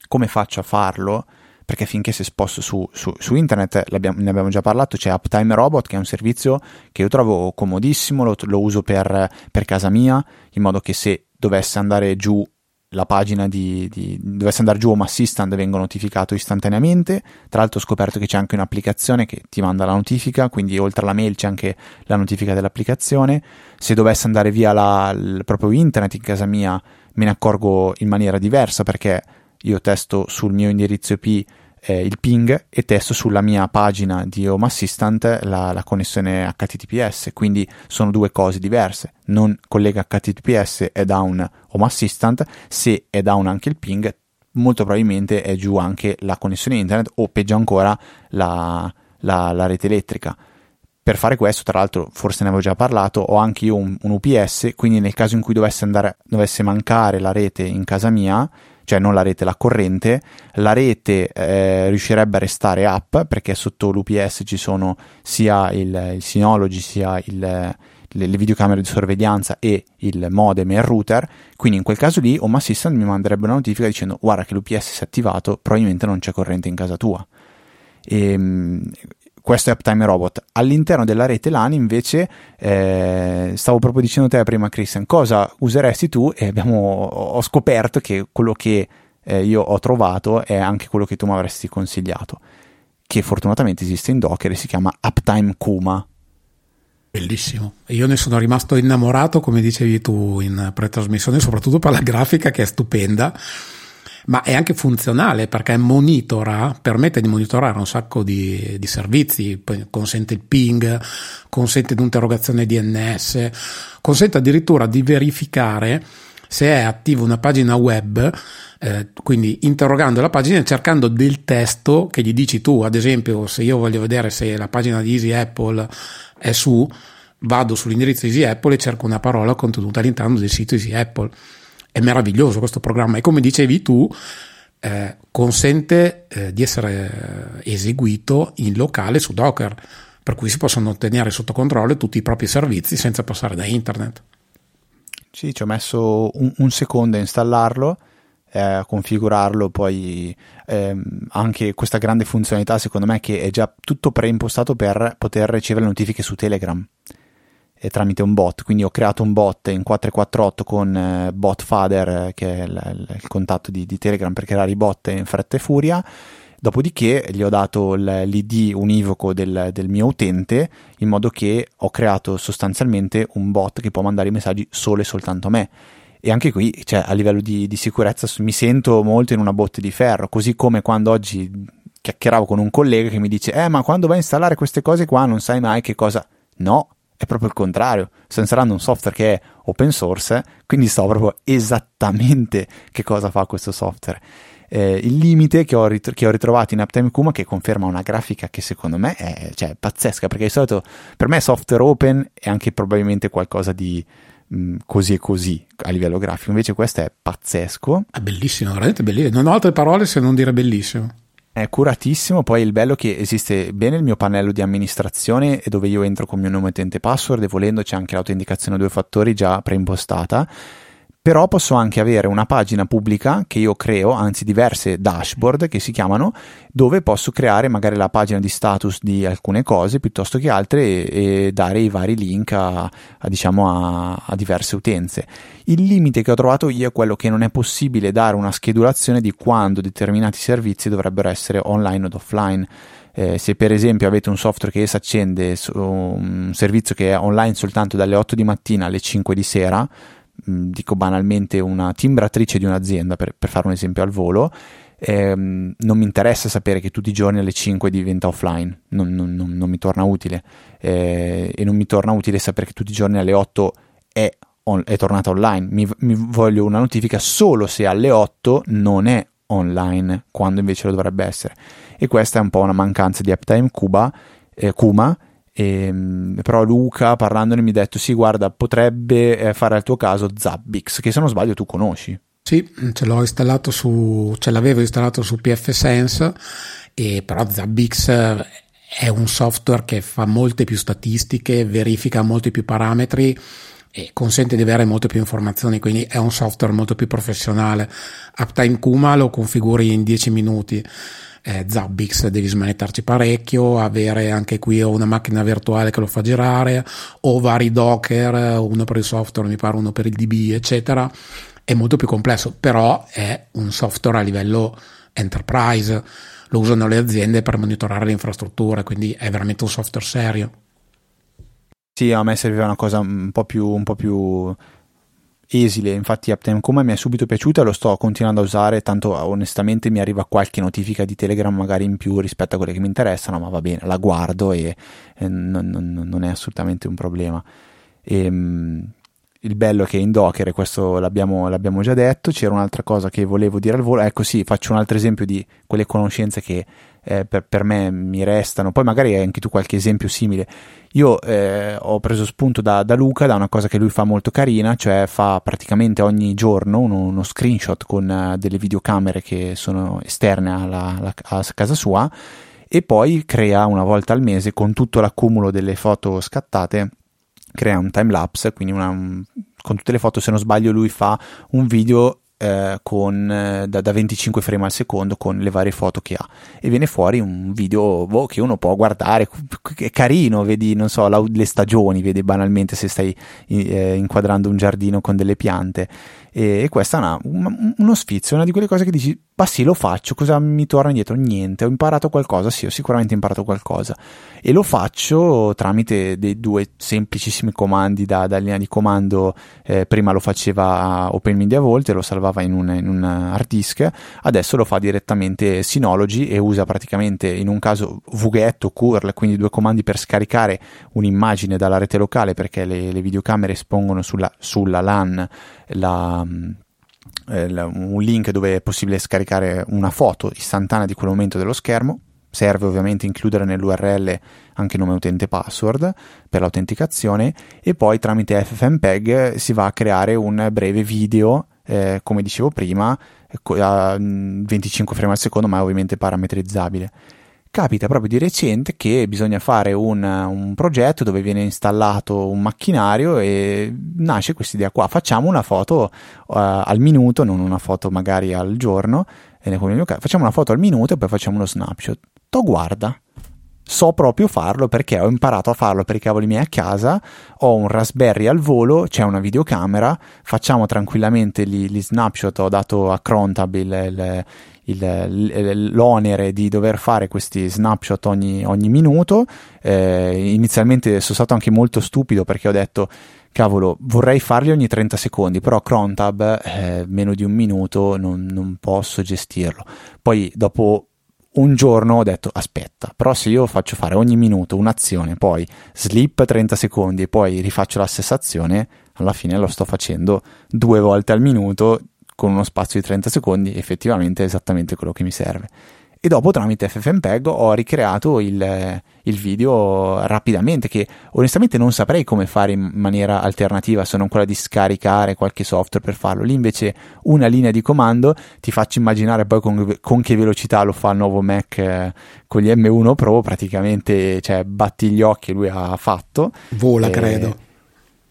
come faccio a farlo? Perché finché si sposta su, su, su internet, ne abbiamo già parlato, c'è Uptime Robot che è un servizio che io trovo comodissimo, lo, lo uso per, per, casa mia, in modo che se dovesse andare giù la pagina di, di dovesse andare giù Home Assistant vengo notificato istantaneamente. Tra l'altro ho scoperto che c'è anche un'applicazione che ti manda la notifica quindi oltre alla mail c'è anche la notifica dell'applicazione. Se dovesse andare via la, il proprio internet in casa mia me ne accorgo in maniera diversa perché io testo sul mio indirizzo IP eh, il ping e testo sulla mia pagina di Home Assistant la, la, connessione HTTPS, quindi sono due cose diverse. Non collega HTTPS è down Home Assistant, se è down anche il ping, molto probabilmente è giù anche la connessione internet o peggio ancora la, la, la rete elettrica. Per fare questo, tra l'altro, forse ne avevo già parlato, ho anche io un, un UPS, quindi nel caso in cui dovesse, andare, dovesse mancare la rete in casa mia, cioè non la rete, la corrente, la rete eh, riuscirebbe a restare up perché sotto l'UPS ci sono sia il, il Synology sia il, le, le, videocamere di sorveglianza e il modem e il router, quindi in quel caso lì Home Assistant mi manderebbe una notifica dicendo guarda che l'UPS si è attivato, probabilmente non c'è corrente in casa tua. E, ehm, questo è Uptime Robot. All'interno della rete LAN invece eh, stavo proprio dicendo te prima Christian, cosa useresti tu e abbiamo, ho scoperto che quello che eh, io ho trovato è anche quello che tu mi avresti consigliato, che fortunatamente esiste in Docker e si chiama Uptime Kuma. Bellissimo, io ne sono rimasto innamorato come dicevi tu in pretrasmissione, soprattutto per la grafica che è stupenda ma è anche funzionale perché monitora, permette di monitorare un sacco di, di servizi, consente il ping, consente l'interrogazione DNS, consente addirittura di verificare se è attiva una pagina web, eh, quindi interrogando la pagina e cercando del testo che gli dici tu, ad esempio se io voglio vedere se la pagina di Easy Apple è su, vado sull'indirizzo Easy Apple e cerco una parola contenuta all'interno del sito Easy Apple è meraviglioso questo programma e come dicevi tu eh, consente eh, di essere eh, eseguito in locale su Docker, per cui si possono tenere sotto controllo tutti i propri servizi senza passare da internet. Sì, ci ho messo un, un secondo a installarlo, eh, configurarlo, poi ehm, anche questa grande funzionalità secondo me che è già tutto preimpostato per poter ricevere notifiche su Telegram eh, tramite un bot, quindi ho creato un bot in 448 con eh, BotFader eh, che è il, il contatto di, di, Telegram per creare i bot in fretta e furia. Dopodiché gli ho dato l'id univoco del, del, mio utente in modo che ho creato sostanzialmente un bot che può mandare i messaggi solo e soltanto a me. E anche qui cioè, a livello di, di sicurezza mi sento molto in una botte di ferro così come quando oggi chiacchieravo con un collega che mi dice eh ma quando vai a installare queste cose qua non sai mai che cosa no è proprio il contrario. Sto installando un software che è open source, quindi so proprio esattamente che cosa fa questo software. Eh, il limite che ho, rit- che ho, ritrovato in Uptime Kuma che conferma una grafica che secondo me è cioè, pazzesca perché di solito per me software open è anche probabilmente qualcosa di mh, così e così a livello grafico invece questo è pazzesco è bellissimo veramente bellissimo non ho altre parole se non dire bellissimo è curatissimo, poi il bello è che esiste bene il mio pannello di amministrazione dove io entro con il mio nome utente password e volendo c'è anche l'autenticazione a due fattori già preimpostata però posso anche avere una pagina pubblica che io creo, anzi diverse dashboard che si chiamano, dove posso creare magari la pagina di status di alcune cose piuttosto che altre e, e dare i vari link a, a, diciamo a, a, diverse utenze. Il limite che ho trovato io è quello che non è possibile dare una schedulazione di quando determinati servizi dovrebbero essere online o offline Eh, se per esempio avete un software che si accende su un servizio che è online soltanto dalle 8 di mattina alle 5 di sera, dico banalmente una timbratrice di un'azienda per, per fare un esempio al volo, ehm, non mi interessa sapere che tutti i giorni alle 5 diventa offline, non, non, non, non mi torna utile. Eh, e non mi torna utile sapere che tutti i giorni alle 8 è, on, è tornata online, mi, mi voglio una notifica solo se alle 8 non è online quando invece lo dovrebbe essere. E questa è un po' una mancanza di Uptime Cuba, eh, Kuma e, ehm, però Luca parlandone mi ha detto sì guarda potrebbe eh, fare al tuo caso Zabbix che se non sbaglio tu conosci sì, ce l'ho installato su, ce l'avevo installato su PFSense, e però Zabbix è un software che fa molte più statistiche, verifica molti più parametri e consente di avere molte più informazioni, quindi è un software molto più professionale. Uptime Kuma lo configuri in 10 minuti. Eh, Zabbix devi smanettarci parecchio, avere anche qui una macchina virtuale che lo fa girare, o vari Docker, uno per il software, mi pare uno per il DB, eccetera è molto più complesso, però è un software a livello enterprise, lo usano le aziende per monitorare le infrastrutture, quindi è veramente un software serio. Sì, a me serviva una cosa un po' più, un po più esile, infatti Uptime Coma mi è subito piaciuta, lo sto continuando a usare, tanto onestamente mi arriva qualche notifica di Telegram magari in più rispetto a quelle che mi interessano, ma va bene, la guardo e, e non, non, non, è assolutamente un problema. E, ehm, il bello è che in Docker, e questo l'abbiamo, l'abbiamo, già detto, c'era un'altra cosa che volevo dire al volo, ecco sì, faccio un altro esempio di quelle conoscenze che eh, per, per, me mi restano, poi magari hai anche tu qualche esempio simile. Io eh, ho preso spunto da, da, Luca, da una cosa che lui fa molto carina, cioè fa praticamente ogni giorno uno, uno screenshot con uh, delle videocamere che sono esterne alla, alla, a casa sua e poi crea una volta al mese con tutto l'accumulo delle foto scattate crea un time lapse, quindi una, con tutte le foto, se non sbaglio, lui fa un video eh, con, eh, da, da, 25 frame al secondo con le varie foto che ha. E viene fuori un video boh, che uno può guardare è carino vedi non so la, le stagioni vedi banalmente se stai eh, inquadrando un giardino con delle piante. E, e questo è una, un, uno sfizio una di quelle cose che dici ma sì lo faccio cosa mi torna indietro? Niente ho imparato qualcosa sì ho sicuramente imparato qualcosa. E lo faccio tramite dei due semplicissimi comandi da, da linea di comando eh, prima lo faceva Open Media Vault e lo salvava in un, in un hard disk adesso lo fa direttamente Synology e usa praticamente in un caso Vuget o curl quindi due comandi per scaricare un'immagine dalla rete locale perché le, le videocamere espongono sulla, sulla LAN la un link dove è possibile scaricare una foto istantanea di quel momento dello schermo. Serve ovviamente includere nell'URL anche nome utente e password per l'autenticazione e poi tramite FFmpeg si va a creare un breve video, eh, come dicevo prima, a 25 frame al secondo, ma ovviamente parametrizzabile capita proprio di recente che bisogna fare un, un, progetto dove viene installato un macchinario e nasce questa idea qua, facciamo una foto uh, al minuto, non una foto magari al giorno, facciamo una foto al minuto e poi facciamo uno snapshot. To guarda, so proprio farlo perché ho imparato a farlo per i cavoli miei a casa, ho un Raspberry al volo, c'è una videocamera, facciamo tranquillamente gli, gli snapshot, ho dato a Crontab il, il il, l'onere di dover fare questi snapshot ogni, ogni minuto. Eh, inizialmente sono stato anche molto stupido perché ho detto cavolo, vorrei farli ogni 30 secondi, però Crontab, eh, meno di un minuto, non, non, posso gestirlo. Poi dopo un giorno ho detto aspetta, però se io faccio fare ogni minuto un'azione, poi slip 30 secondi e poi rifaccio la stessa azione, alla fine lo sto facendo due volte al minuto con uno spazio di 30 secondi, effettivamente è esattamente quello che mi serve. E dopo tramite FFmpeg ho ricreato il, il video rapidamente, che onestamente non saprei come fare in maniera alternativa se non quella di scaricare qualche software per farlo. Lì invece una linea di comando ti faccio immaginare poi con, con che velocità lo fa il nuovo Mac eh, con gli M1 Pro, praticamente cioè, batti gli occhi lui ha fatto. Vola, e, credo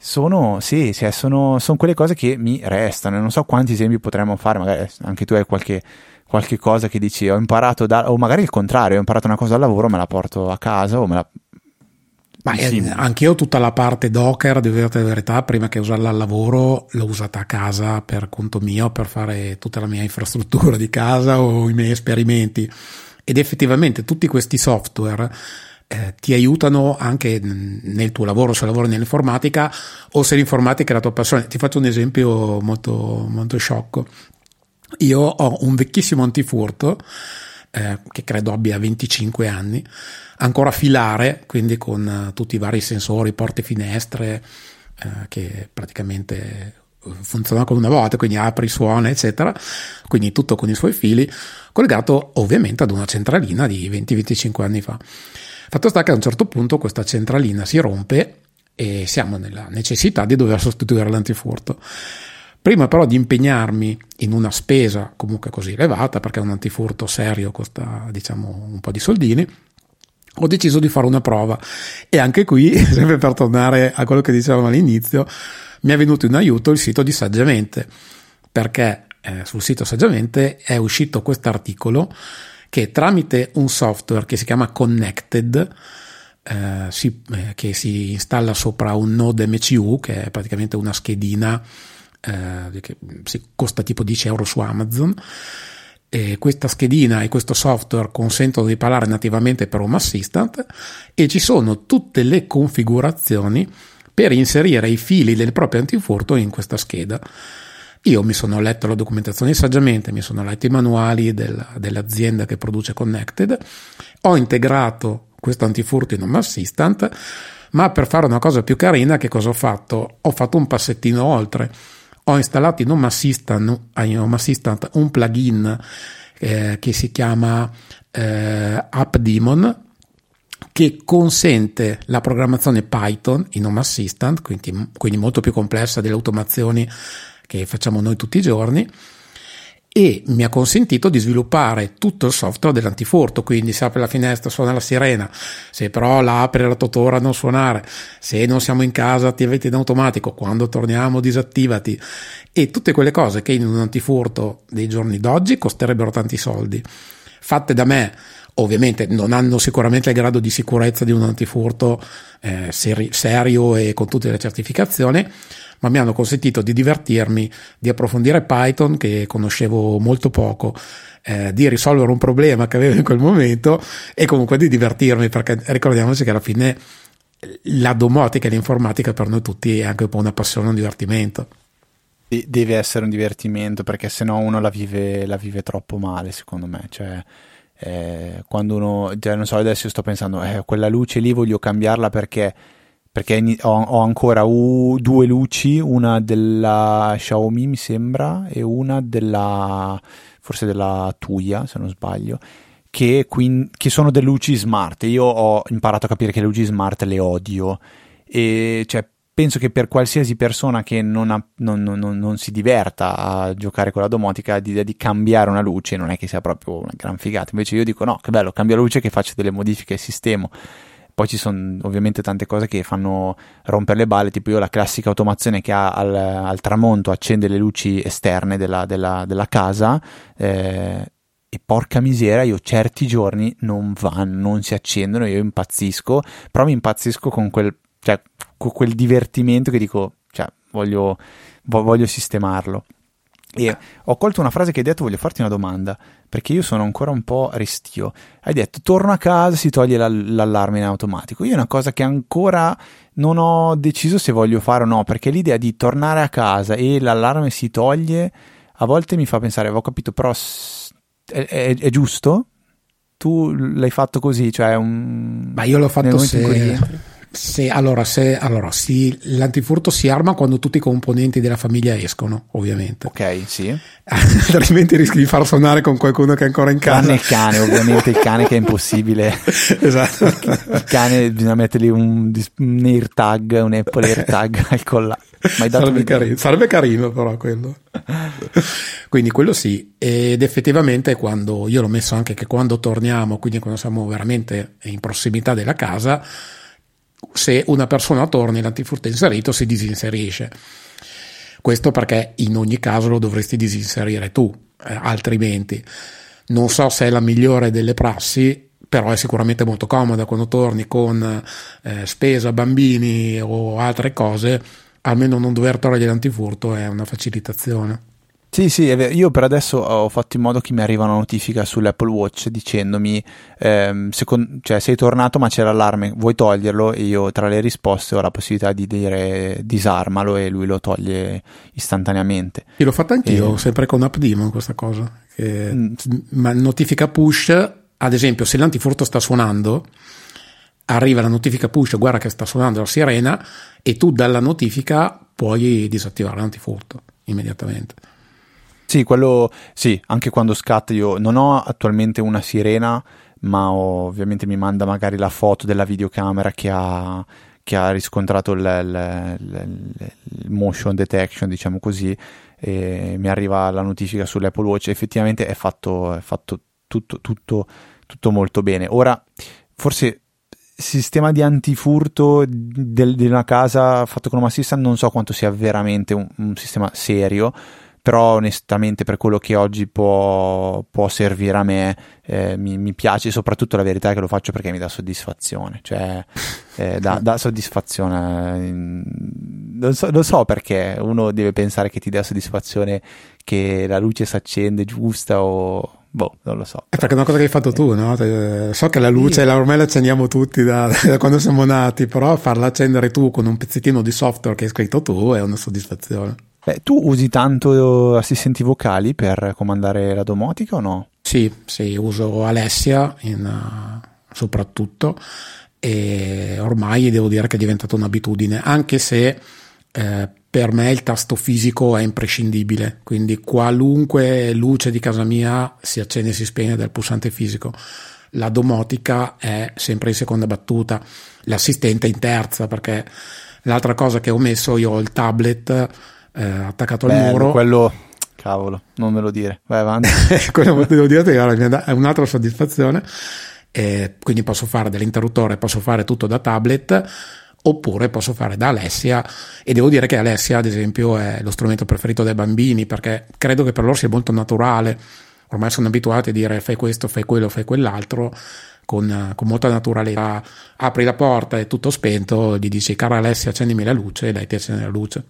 sono, sì, cioè sono, sono, quelle cose che mi restano. Non so quanti esempi potremmo fare, magari anche tu hai qualche, qualche cosa che dici ho imparato da, o magari il contrario, ho imparato una cosa al lavoro, me la porto a casa o me la... Ma sì. eh, anche io tutta la parte Docker, devo dire la verità, prima che usarla al lavoro l'ho usata a casa per conto mio, per fare tutta la mia infrastruttura di casa o i miei esperimenti ed effettivamente tutti questi software eh, ti aiutano anche nel tuo lavoro, se lavori nell'informatica o se l'informatica è la tua passione. Ti faccio un esempio molto, molto sciocco. Io ho un vecchissimo antifurto eh, che credo abbia 25 anni, ancora filare, quindi con uh, tutti i vari sensori, porte finestre, eh, che praticamente funziona come una volta, quindi apri, suona, eccetera, quindi tutto con i suoi fili, collegato ovviamente ad una centralina di 20-25 anni fa. Fatto sta che a un certo punto questa centralina si rompe e siamo nella necessità di dover sostituire l'antifurto. Prima però di impegnarmi in una spesa comunque così elevata, perché un antifurto serio costa diciamo un po' di soldini, ho deciso di fare una prova e anche qui, sempre per tornare a quello che dicevamo all'inizio, mi è venuto in aiuto il sito di Saggiamente, perché eh, sul sito Saggiamente è uscito questo articolo che tramite un software che si chiama Connected, eh, si, eh, che si installa sopra un node MCU, che è praticamente una schedina eh, che costa tipo 10 euro su Amazon, e questa schedina e questo software consentono di parlare nativamente per Home Assistant e ci sono tutte le configurazioni per inserire i fili del proprio antifurto in questa scheda. Io mi sono letto la documentazione saggiamente, mi sono letto i manuali del, dell'azienda che produce Connected, ho integrato questo antifurto in Home Assistant, ma per fare una cosa più carina, che cosa ho fatto? Ho fatto un passettino oltre. Ho installato in Home Assistant, in Home Assistant un plugin eh, che si chiama eh, AppDemon, che consente la programmazione Python in Home Assistant, quindi, quindi molto più complessa delle automazioni che facciamo noi tutti i giorni, e mi ha consentito di sviluppare tutto il software dell'antifurto, quindi se apre la finestra suona la sirena, se però la apre la totora non suonare, se non siamo in casa attivati in automatico, quando torniamo disattivati e tutte quelle cose che in un antifurto dei giorni d'oggi costerebbero tanti soldi, fatte da me ovviamente non hanno sicuramente il grado di sicurezza di un antifurto eh, seri- serio e con tutte le certificazioni, ma mi hanno consentito di divertirmi, di approfondire Python che conoscevo molto poco, eh, di risolvere un problema che avevo in quel momento e comunque di divertirmi perché ricordiamoci che alla fine la domotica e l'informatica per noi tutti è anche un po' una passione, un divertimento. Deve essere un divertimento perché se no uno la vive, la vive troppo male secondo me, cioè eh, quando uno, cioè, non so, adesso sto pensando, eh, quella luce lì voglio cambiarla perché, perché ho, ho, ancora u, due luci, una della Xiaomi mi sembra e una della, forse della Tuya se non sbaglio, che, quindi, che sono delle luci smart. Io ho imparato a capire che le luci smart le odio e cioè penso che per qualsiasi persona che non, ha, non, non, non, si diverta a giocare con la domotica, l'idea di cambiare una luce non è che sia proprio una gran figata. Invece io dico no, che bello, cambio la luce che faccio delle modifiche al sistema. Poi ci sono ovviamente tante cose che fanno rompere le balle, tipo io la classica automazione che ha al, al tramonto accende le luci esterne della, della, della casa. Eh, e porca misera, io certi giorni non vanno, non si accendono, io impazzisco, però mi impazzisco con quel cioè, quel divertimento che dico, cioè, voglio, voglio sistemarlo. E ho colto una frase che hai detto, voglio farti una domanda, perché io sono ancora un po' restio. Hai detto, torno a casa, si toglie l'allarme in automatico. Io è una cosa che ancora non ho deciso se voglio fare o no, perché l'idea di tornare a casa e l'allarme si toglie, a volte mi fa pensare, avevo capito, però è, è, è giusto? Tu l'hai fatto così, cioè un... Ma io l'ho fatto se... Se, allora, se, allora sì, l'antifurto si arma quando tutti i componenti della famiglia escono, ovviamente. Ok, sì. Altrimenti rischi di far suonare con qualcuno che è ancora in casa. Tranne il cane, ovviamente il cane che è impossibile. esatto. Il cane bisogna mettergli un, un AirTag, un Apple AirTag al collo. Sarebbe carino, sarebbe carino però quello. quindi quello sì, ed effettivamente quando, io l'ho messo anche che quando torniamo, quindi quando siamo veramente in prossimità della casa, se una persona torna l'antifurto è inserito si disinserisce. Questo perché in ogni caso lo dovresti disinserire tu, eh, altrimenti. Non so se è la migliore delle prassi, però è sicuramente molto comoda quando torni con eh, spesa, bambini o altre cose, almeno non dover togliere l'antifurto è una facilitazione. Sì, sì, io per adesso ho fatto in modo che mi arriva una notifica sull'Apple Watch dicendomi ehm, secondo, cioè, sei tornato ma c'è l'allarme, vuoi toglierlo? E io tra le risposte ho la possibilità di dire disarmalo e lui lo toglie istantaneamente. Io l'ho fatto anch'io, e... sempre con AppDemon questa cosa. Che mm. notifica push, ad esempio se l'antifurto sta suonando, arriva la notifica push, guarda che sta suonando la sirena e tu dalla notifica puoi disattivare l'antifurto immediatamente. Sì, quello sì, anche quando scatta io non ho attualmente una sirena, ma ho, ovviamente mi manda magari la foto della videocamera che ha, che ha riscontrato il, il, il, il, motion detection, diciamo così, e mi arriva la notifica sull'Apple Watch. Effettivamente è fatto, è fatto tutto, tutto, tutto molto bene. Ora, forse sistema di antifurto di una casa fatto con un Assistant non so quanto sia veramente un, un sistema serio però onestamente per quello che oggi può, può servire a me eh, mi, mi, piace soprattutto la verità è che lo faccio perché mi dà soddisfazione cioè eh, dà, dà, soddisfazione non so, non so, perché uno deve pensare che ti dia soddisfazione che la luce si accende giusta o boh, non lo so. È perché è una cosa che hai fatto tu, no? So che la luce sì. ormai la accendiamo tutti da, da, quando siamo nati, però farla accendere tu con un pezzettino di software che hai scritto tu è una soddisfazione. Beh, tu usi tanto assistenti vocali per comandare la domotica o no? Sì, sì, uso Alessia in, uh, soprattutto e ormai devo dire che è diventata un'abitudine, anche se eh, per me il tasto fisico è imprescindibile, quindi qualunque luce di casa mia si accende e si spegne dal pulsante fisico. La domotica è sempre in seconda battuta, l'assistente in terza perché l'altra cosa che ho messo io ho il tablet eh, attaccato Bello, al muro. Quello, cavolo, non me lo dire, vai avanti. quello devo dire è un'altra soddisfazione. Eh, quindi posso fare dell'interruttore, posso fare tutto da tablet oppure posso fare da Alessia e devo dire che Alessia ad esempio è lo strumento preferito dai bambini perché credo che per loro sia molto naturale ormai sono abituati a dire fai questo, fai quello, fai quell'altro con, con molta naturalità apri la porta è tutto spento gli dici cara Alessia accendimi la luce e lei ti accende la luce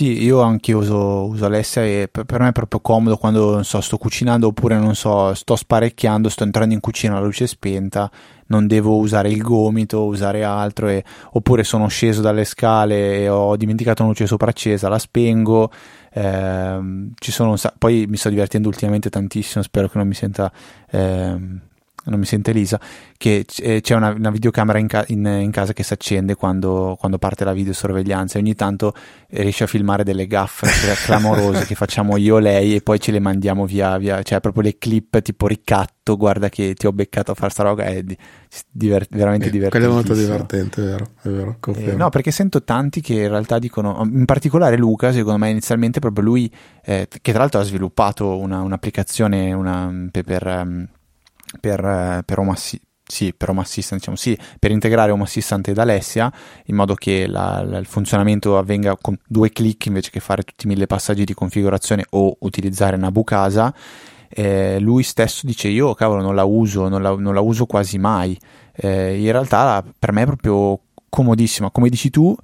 sì, io anche uso, uso Alessia e per, per, me è proprio comodo quando non so, sto cucinando oppure non so, sto sparecchiando, sto entrando in cucina la luce è spenta, non devo usare il gomito, usare altro, e, oppure sono sceso dalle scale e ho dimenticato una luce sopraccesa, la spengo. Ehm, ci sono poi mi sto divertendo ultimamente tantissimo, spero che non mi senta. Ehm, non mi sente Elisa, che eh, c'è una, una videocamera in, ca- in, in, casa che si accende quando, quando, parte la videosorveglianza e ogni tanto riesce a filmare delle gaffe clamorose che facciamo io e lei e poi ce le mandiamo via, via, cioè proprio le clip tipo ricatto, guarda che ti ho beccato a fare sta roba, è di, divert- veramente eh, divertente. Quello è molto divertente, è vero, è vero eh, no, perché sento tanti che in realtà dicono, in particolare Luca, secondo me inizialmente proprio lui, eh, che tra l'altro ha sviluppato una, un'applicazione una, per... per um, per, eh, per Home Assistant sì, per Home Assistant, diciamo sì, per integrare Home Assistant ed Alessia in modo che la, la, il funzionamento avvenga con due clic invece che fare tutti i mille passaggi di configurazione o utilizzare Nabucasa. Eh, lui stesso dice io cavolo non la uso, non la, non la uso quasi mai. Eh, in realtà per me è proprio comodissima, come dici tu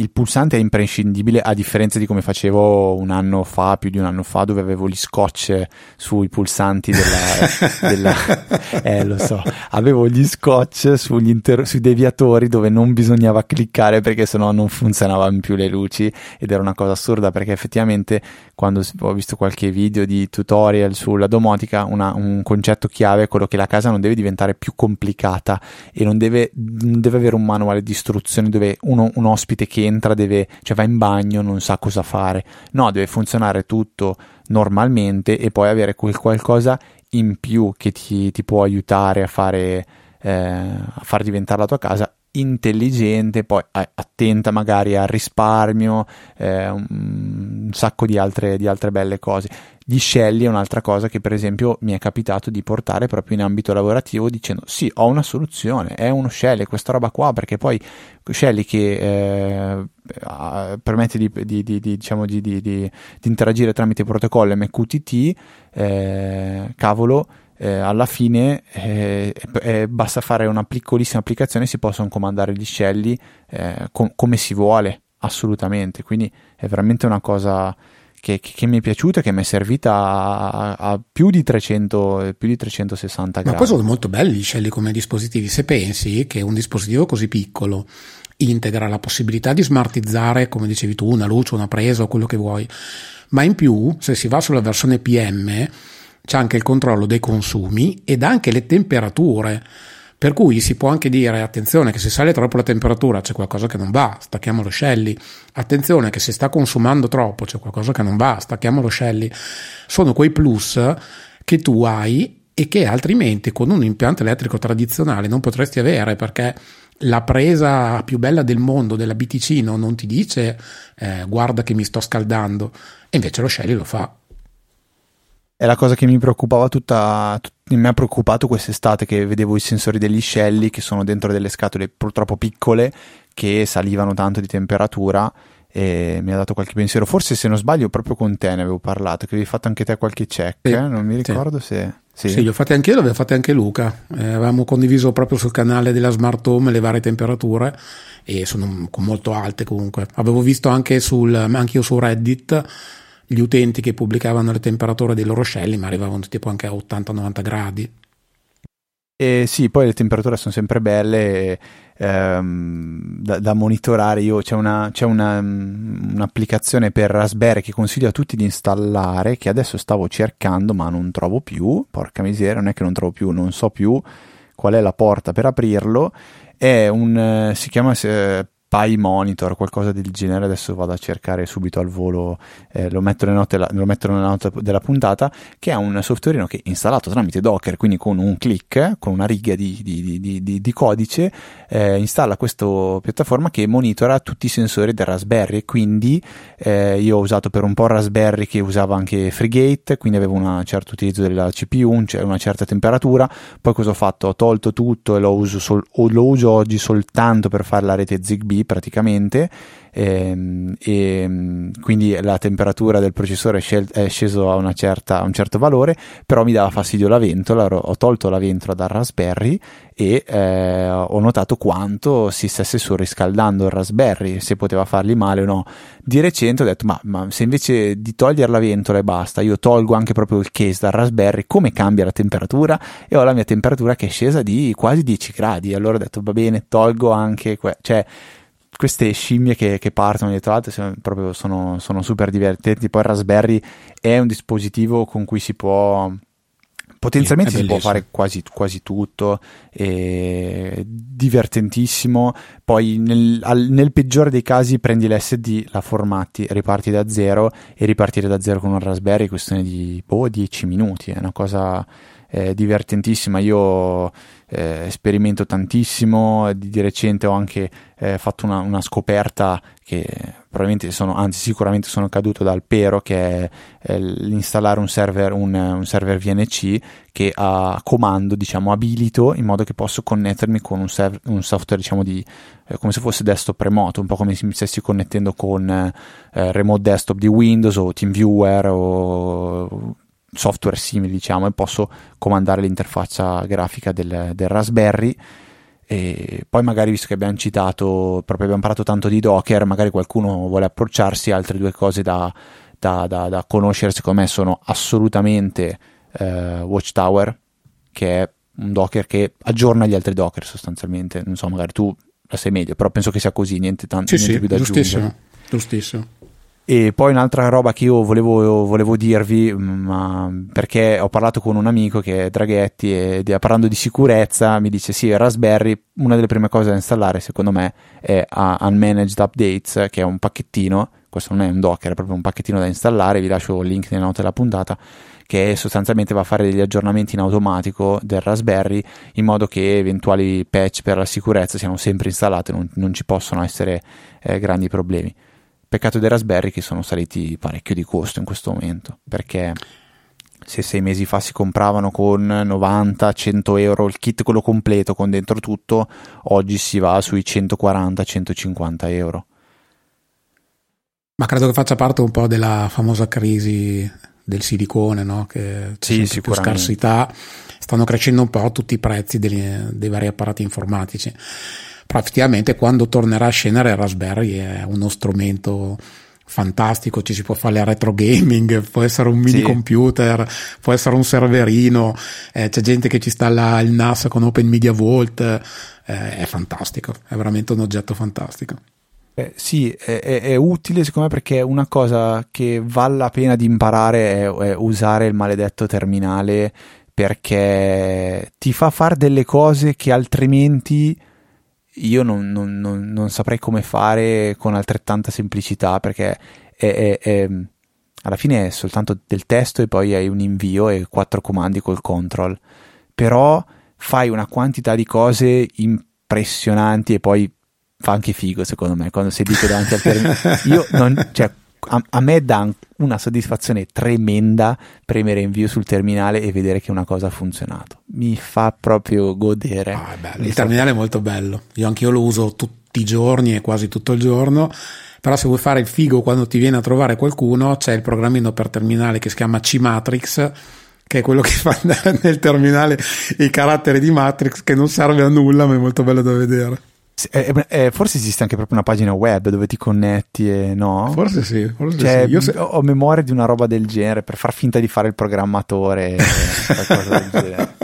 il pulsante è imprescindibile a differenza di come facevo un anno fa, più di un anno fa, dove avevo gli scotch sui pulsanti della... della eh, lo so, avevo gli scotch inter- sui deviatori dove non bisognava cliccare perché sennò non funzionavano più le luci ed era una cosa assurda perché effettivamente quando ho visto qualche video di tutorial sulla domotica, una, un concetto chiave è quello che la casa non deve diventare più complicata e non deve, non deve avere un manuale di istruzioni dove uno, un ospite che entra, deve, cioè va in bagno, non sa cosa fare. No, deve funzionare tutto normalmente e poi avere quel qualcosa in più che ti, ti può aiutare a fare, eh, a far diventare la tua casa intelligente, poi attenta magari al risparmio, eh, un sacco di altre, di altre belle cose. Gli scelli è un'altra cosa che per esempio mi è capitato di portare proprio in ambito lavorativo dicendo sì ho una soluzione, è uno Shelly questa roba qua perché poi Shelly che eh, permette di, di, di, diciamo di, interagire tramite protocollo MQTT, eh, cavolo eh, alla fine eh, eh, basta fare una piccolissima applicazione e si possono comandare gli scelli eh, com- come si vuole assolutamente. Quindi è veramente una cosa che, che, mi è piaciuta e che mi è servita a, a più, di 300, più di 360 gradi. Ma poi sono molto belli i scelli come dispositivi. Se pensi che un dispositivo così piccolo integra la possibilità di smartizzare, come dicevi tu, una luce, una presa o quello che vuoi, ma in più, se si va sulla versione PM, c'è anche il controllo dei consumi ed anche le temperature. Per cui si può anche dire attenzione che se sale troppo la temperatura c'è qualcosa che non va, stacchiamo lo scelli. Attenzione che se sta consumando troppo c'è qualcosa che non va, stacchiamo lo scelli. Sono quei plus che tu hai e che altrimenti con un impianto elettrico tradizionale non potresti avere perché la presa più bella del mondo della BTC no, non ti dice eh, guarda che mi sto scaldando e invece lo Shelly lo fa è la cosa che mi preoccupava tutta, tut, mi ha preoccupato quest'estate che vedevo i sensori degli scelli che sono dentro delle scatole purtroppo piccole che salivano tanto di temperatura e mi ha dato qualche pensiero. Forse se non sbaglio proprio con te ne avevo parlato, che avevi fatto anche te qualche check, sì, eh? non mi ricordo sì. se... Sì. sì, li ho fatti anche io, l'aveva fatti anche Luca. Eh, avevamo condiviso proprio sul canale della Smart Home le varie temperature e sono molto alte comunque. Avevo visto anche, sul, anche io su Reddit gli utenti che pubblicavano le temperature dei loro scelli, ma arrivavano tipo anche a 80-90 gradi. E sì, poi le temperature sono sempre belle ehm, da, da, monitorare. Io, c'è, una, c'è una, un'applicazione per Raspberry che consiglio a tutti di installare, che adesso stavo cercando ma non trovo più. Porca miseria, non è che non trovo più, non so più qual è la porta per aprirlo. È un, si chiama eh, Pi Monitor, qualcosa del genere, adesso vado a cercare subito al volo, eh, lo, metto note, lo, metto nella nota della puntata, che è un software che è installato tramite Docker, quindi con un click, con una riga di, di, di, di codice, eh, installa questa piattaforma che monitora tutti i sensori del Raspberry, quindi eh, io ho usato per un po' Raspberry che usava anche FreeGate, quindi avevo un certo utilizzo della CPU, una certa temperatura, poi cosa ho fatto? Ho tolto tutto e lo uso, sol- lo uso oggi soltanto per fare la rete Zigbee praticamente ehm, e, e, quindi la temperatura del processore è, scel- è sceso a, certa, a, un certo valore però mi dava fastidio la ventola ho tolto la ventola dal Raspberry e eh, ho notato quanto si stesse surriscaldando il Raspberry se poteva fargli male o no. Di recente ho detto ma, ma se invece di togliere la ventola e basta io tolgo anche proprio il case dal Raspberry come cambia la temperatura? E ho la mia temperatura che è scesa di quasi 10 gradi. Allora ho detto va bene tolgo anche que- cioè queste scimmie che, che partono dietro l'altro sono, proprio, sono, sono super divertenti. Poi il Raspberry è un dispositivo con cui si può potenzialmente si può fare quasi, quasi tutto, è divertentissimo. Poi nel, al, nel, peggiore dei casi prendi l'SD, la formati, riparti da zero e ripartire da zero con un Raspberry è questione di boh, 10 minuti, è una cosa eh, divertentissima. Io eh, sperimento tantissimo, di, di, recente ho anche eh, fatto una, una, scoperta che probabilmente sono, anzi sicuramente sono caduto dal pero, che è l'installare un server, un, un server VNC che a comando diciamo abilito in modo che posso connettermi con un, server, un software diciamo di eh, come se fosse desktop remoto, un po' come se mi stessi connettendo con eh, remote desktop di Windows o TeamViewer o software simili, diciamo, e posso comandare l'interfaccia grafica del, del Raspberry. E poi magari visto che abbiamo citato, proprio abbiamo parlato tanto di Docker, magari qualcuno vuole approcciarsi, altre due cose da, da, da, da conoscere secondo me sono assolutamente eh, Watchtower, che è un Docker che aggiorna gli altri Docker sostanzialmente, non so, magari tu la sai meglio, però penso che sia così, niente, tanto, sì, niente sì, più da giustissimo, aggiungere. Giustissimo. E poi un'altra roba che io volevo, volevo dirvi, ma perché ho parlato con un amico che è Draghetti e parlando di sicurezza mi dice sì, Raspberry, una delle prime cose da installare secondo me è Unmanaged Updates, che è un pacchettino, questo non è un Docker, è proprio un pacchettino da installare, vi lascio il link nelle note della puntata, che sostanzialmente va a fare degli aggiornamenti in automatico del Raspberry in modo che eventuali patch per la sicurezza siano sempre installate, non, non ci possono essere eh, grandi problemi. Peccato dei Raspberry che sono saliti parecchio di costo in questo momento, perché se sei mesi fa si compravano con 90-100 euro il kit quello completo con dentro tutto, oggi si va sui 140-150 euro. Ma credo che faccia parte un po' della famosa crisi del silicone, no? che c'è sì, più scarsità, stanno crescendo un po' tutti i prezzi dei, dei vari apparati informatici però effettivamente quando tornerà a scendere Raspberry è uno strumento fantastico, ci si può fare retro gaming, può essere un mini sì. computer, può essere un serverino, eh, c'è gente che ci installa il NAS con Open Media Vault, eh, è fantastico, è veramente un oggetto fantastico. Eh, sì, è, è, è, utile secondo me perché una cosa che vale la pena di imparare è, è usare il maledetto terminale perché ti fa fare delle cose che altrimenti io non, non, non, non, saprei come fare con altrettanta semplicità perché è, è, è, alla fine è soltanto del testo e poi hai un invio e quattro comandi col control. Però fai una quantità di cose impressionanti e poi fa anche figo secondo me quando sei dice davanti al termine io non, cioè, a, a, me dà una soddisfazione tremenda premere invio sul terminale e vedere che una cosa ha funzionato. Mi fa proprio godere. Ah, il terminale è molto bello. Io anche io lo uso tutti i giorni e quasi tutto il giorno. Però se vuoi fare il figo quando ti viene a trovare qualcuno, c'è il programmino per terminale che si chiama C-Matrix, che è quello che fa andare nel terminale i caratteri di Matrix, che non serve a nulla, ma è molto bello da vedere. Eh, eh, forse esiste anche proprio una pagina web dove ti connetti e no? Forse sì, forse cioè, sì. Io se... ho memoria di una roba del genere per far finta di fare il programmatore qualcosa del genere.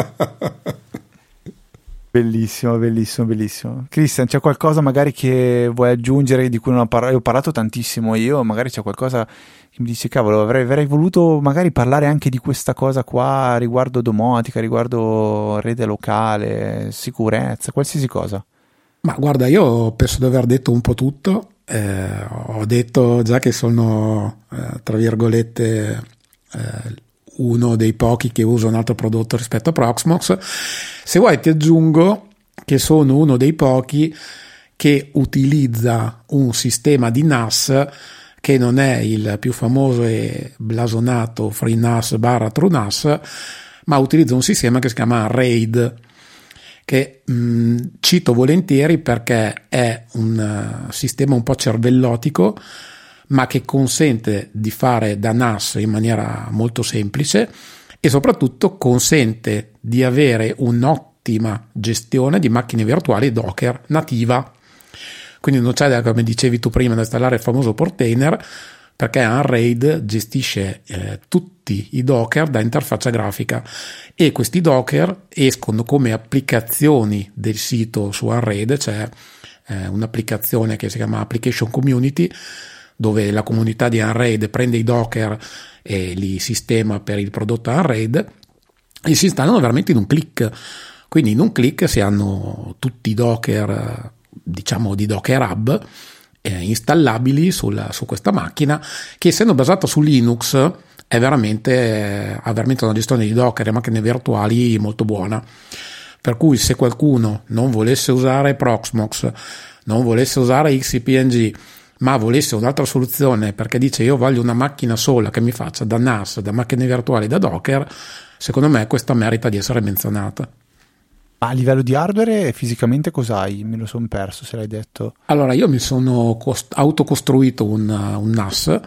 Bellissimo, bellissimo, bellissimo. Cristian, c'è qualcosa magari che vuoi aggiungere di cui non ho parlato? Ho parlato tantissimo io, magari c'è qualcosa che mi dice, cavolo, avrei, avrei, voluto magari parlare anche di questa cosa qua riguardo domotica, riguardo rete locale, sicurezza, qualsiasi cosa. Ma guarda, io penso di aver detto un po' tutto. Eh, ho detto già che sono, eh, tra virgolette, eh, uno dei pochi che usa un altro prodotto rispetto a Proxmox. Se vuoi ti aggiungo che sono uno dei pochi che utilizza un sistema di NAS che non è il più famoso e blasonato FreeNAS barra TrueNAS, ma utilizza un sistema che si chiama RAID che mh, mm, cito volentieri perché è un uh, sistema un po' cervellotico, ma che consente di fare da NAS in maniera molto semplice e soprattutto consente di avere un'ottima gestione di macchine virtuali Docker nativa. Quindi non c'è, come dicevi tu prima, da installare il famoso portainer, perché Unraid gestisce eh, tutti i Docker da interfaccia grafica e questi Docker escono come applicazioni del sito su Unraid, c'è eh, un'applicazione che si chiama Application Community dove la comunità di Unraid prende i Docker e li sistema per il prodotto Unraid e si installano veramente in un click. Quindi in un click si hanno tutti i Docker, diciamo di Docker Hub, eh, installabili sulla, su questa macchina che essendo basata su Linux è veramente, ha veramente una gestione di Docker e macchine virtuali molto buona. Per cui se qualcuno non volesse usare Proxmox, non volesse usare XCPNG, ma volesse un'altra soluzione perché dice io voglio una macchina sola che mi faccia da NAS, da macchine virtuali, da Docker, secondo me questa merita di essere menzionata. A livello di hardware fisicamente cos'hai? Me lo sono perso se l'hai detto. Allora, io mi sono cost- autocostruito un, un NAS,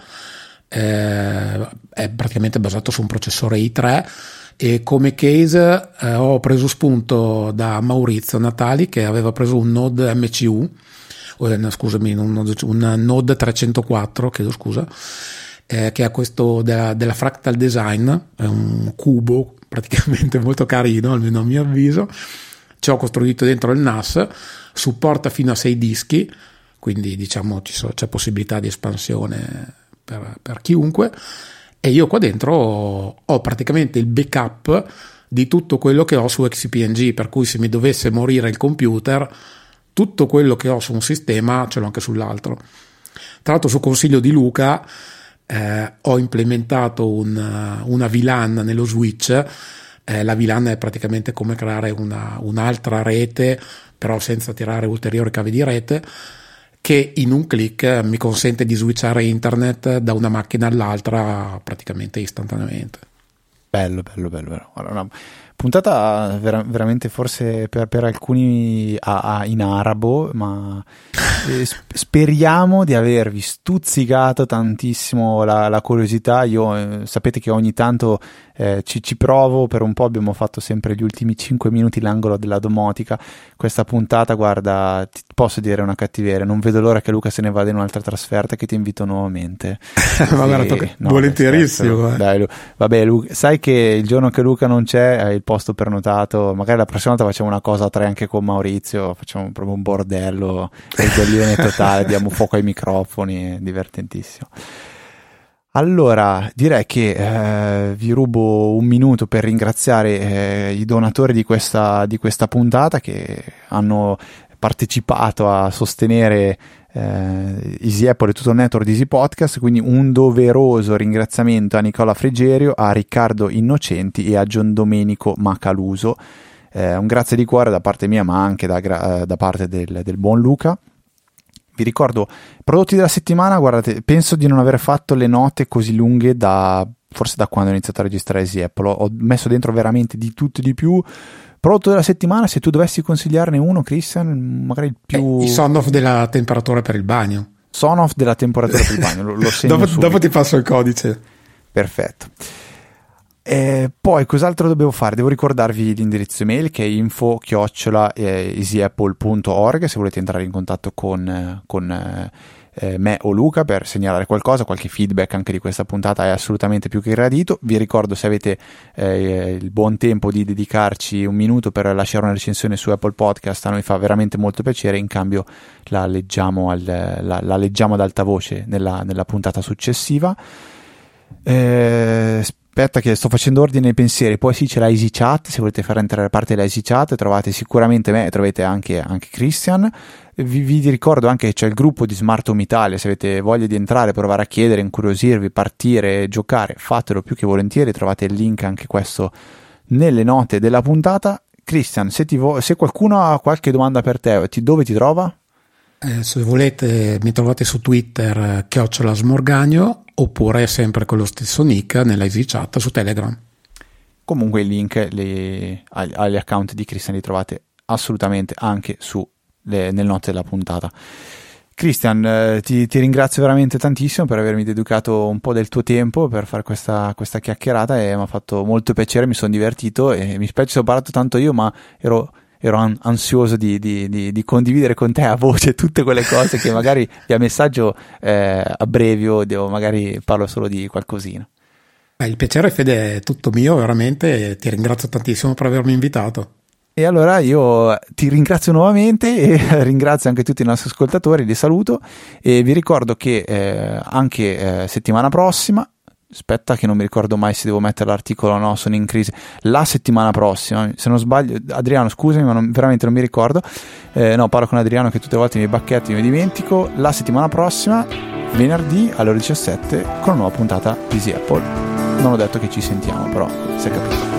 eh, è praticamente basato su un processore i3 e come case eh, ho preso spunto da Maurizio Natali che aveva preso un Node MCU, eh, no, scusami, un Node, un Node 304, chiedo scusa, eh, che ha questo della, della Fractal Design, è un cubo praticamente molto carino, almeno a mio avviso. Ci ho costruito dentro il NAS, supporta fino a 6 dischi, quindi diciamo so, c'è possibilità di espansione per, per, chiunque. E io qua dentro ho, ho praticamente il backup di tutto quello che ho su XPNG, per cui se mi dovesse morire il computer, tutto quello che ho su un sistema ce l'ho anche sull'altro. Tra l'altro, su consiglio di Luca, eh, ho implementato una, una VLAN nello switch. Eh, la VLAN è praticamente come creare una, un'altra rete, però senza tirare ulteriori cavi di rete, che in un clic mi consente di switchare internet da una macchina all'altra praticamente istantaneamente. Bello, bello, bello. bello. Allora, puntata vera- veramente forse per, per alcuni a, a in arabo, ma eh, speriamo di avervi stuzzicato tantissimo la, la curiosità. Io eh, sapete che ogni tanto eh, ci, ci, provo, per un po' abbiamo fatto sempre gli ultimi 5 minuti l'angolo della domotica. Questa puntata, guarda, ti posso dire una cattiveria, non vedo l'ora che Luca se ne vada in un'altra trasferta che ti invito nuovamente. Ma guarda, no, volentierissimo. Eh. Dai, Lu- vabbè, Lu- sai che il giorno che Luca non c'è hai il posto prenotato, magari la prossima volta facciamo una cosa a tre anche con Maurizio, facciamo proprio un bordello, il totale, diamo fuoco ai microfoni, divertentissimo. Allora, direi che eh, vi rubo un minuto per ringraziare eh, i donatori di questa, di questa, puntata che hanno partecipato a sostenere eh, Easy Apple e tutto il network di Easy Podcast, quindi un doveroso ringraziamento a Nicola Fregerio, a Riccardo Innocenti e a Gian Domenico Macaluso. Eh, un grazie di cuore da parte mia, ma anche da, da parte del, del buon Luca vi ricordo, prodotti della settimana, guardate, penso di non aver fatto le note così lunghe da forse da quando ho iniziato a registrare Easy Apple. Ho messo dentro veramente di tutto e di più. Prodotto della settimana, se tu dovessi consigliarne uno, Christian, magari il più... Eh, I son off della temperatura per il bagno. Son off della temperatura per il bagno, lo, lo dopo, dopo ti passo il codice. Perfetto. Eh, poi cos'altro dobbiamo fare? Devo ricordarvi l'indirizzo email che è info easyapple.org se volete entrare in contatto con, con eh, me o Luca per segnalare qualcosa, qualche feedback anche di questa puntata è assolutamente più che gradito. Vi ricordo se avete eh, il buon tempo di dedicarci un minuto per lasciare una recensione su Apple Podcast, a noi fa veramente molto piacere, in cambio la leggiamo, al, la, la leggiamo ad alta voce nella, nella puntata successiva. Eh, aspetta che sto facendo ordine ai pensieri, poi sì c'è la Easy Chat, se volete far entrare parte della Easy Chat trovate sicuramente me trovate anche, anche Christian. Vi, vi, ricordo anche che c'è il gruppo di Smart Home Italia, se avete voglia di entrare, provare a chiedere, incuriosirvi, partire, giocare, fatelo più che volentieri, trovate il link anche questo nelle note della puntata. Christian, se, vo- se qualcuno ha qualche domanda per te, dove ti trova? Eh, se volete mi trovate su Twitter eh, chiocciola smorgagno oppure sempre con lo stesso nick nella Easy Chat su Telegram. Comunque i link le, agli, agli, account di Christian li trovate assolutamente anche su, le, nel note della puntata. Christian, eh, ti, ti, ringrazio veramente tantissimo per avermi dedicato un po' del tuo tempo per fare questa, questa chiacchierata e mi ha fatto molto piacere, mi sono divertito e mi spiace se ho parlato tanto io, ma ero ero ansioso di, di, di, di, condividere con te a voce tutte quelle cose che magari via messaggio eh, abbrevio o magari parlo solo di qualcosina. Beh, il piacere Fede è tutto mio veramente ti ringrazio tantissimo per avermi invitato. E allora io ti ringrazio nuovamente e ringrazio anche tutti i nostri ascoltatori, li saluto e vi ricordo che eh, anche eh, settimana prossima aspetta che non mi ricordo mai se devo mettere l'articolo o no, sono in crisi, la settimana prossima, se non sbaglio, Adriano scusami ma non, veramente non mi ricordo, eh, no parlo con Adriano che tutte le volte mi bacchetti mi dimentico, la settimana prossima, venerdì alle ore 17 con una nuova puntata di Easy Apple, non ho detto che ci sentiamo però, si è capito.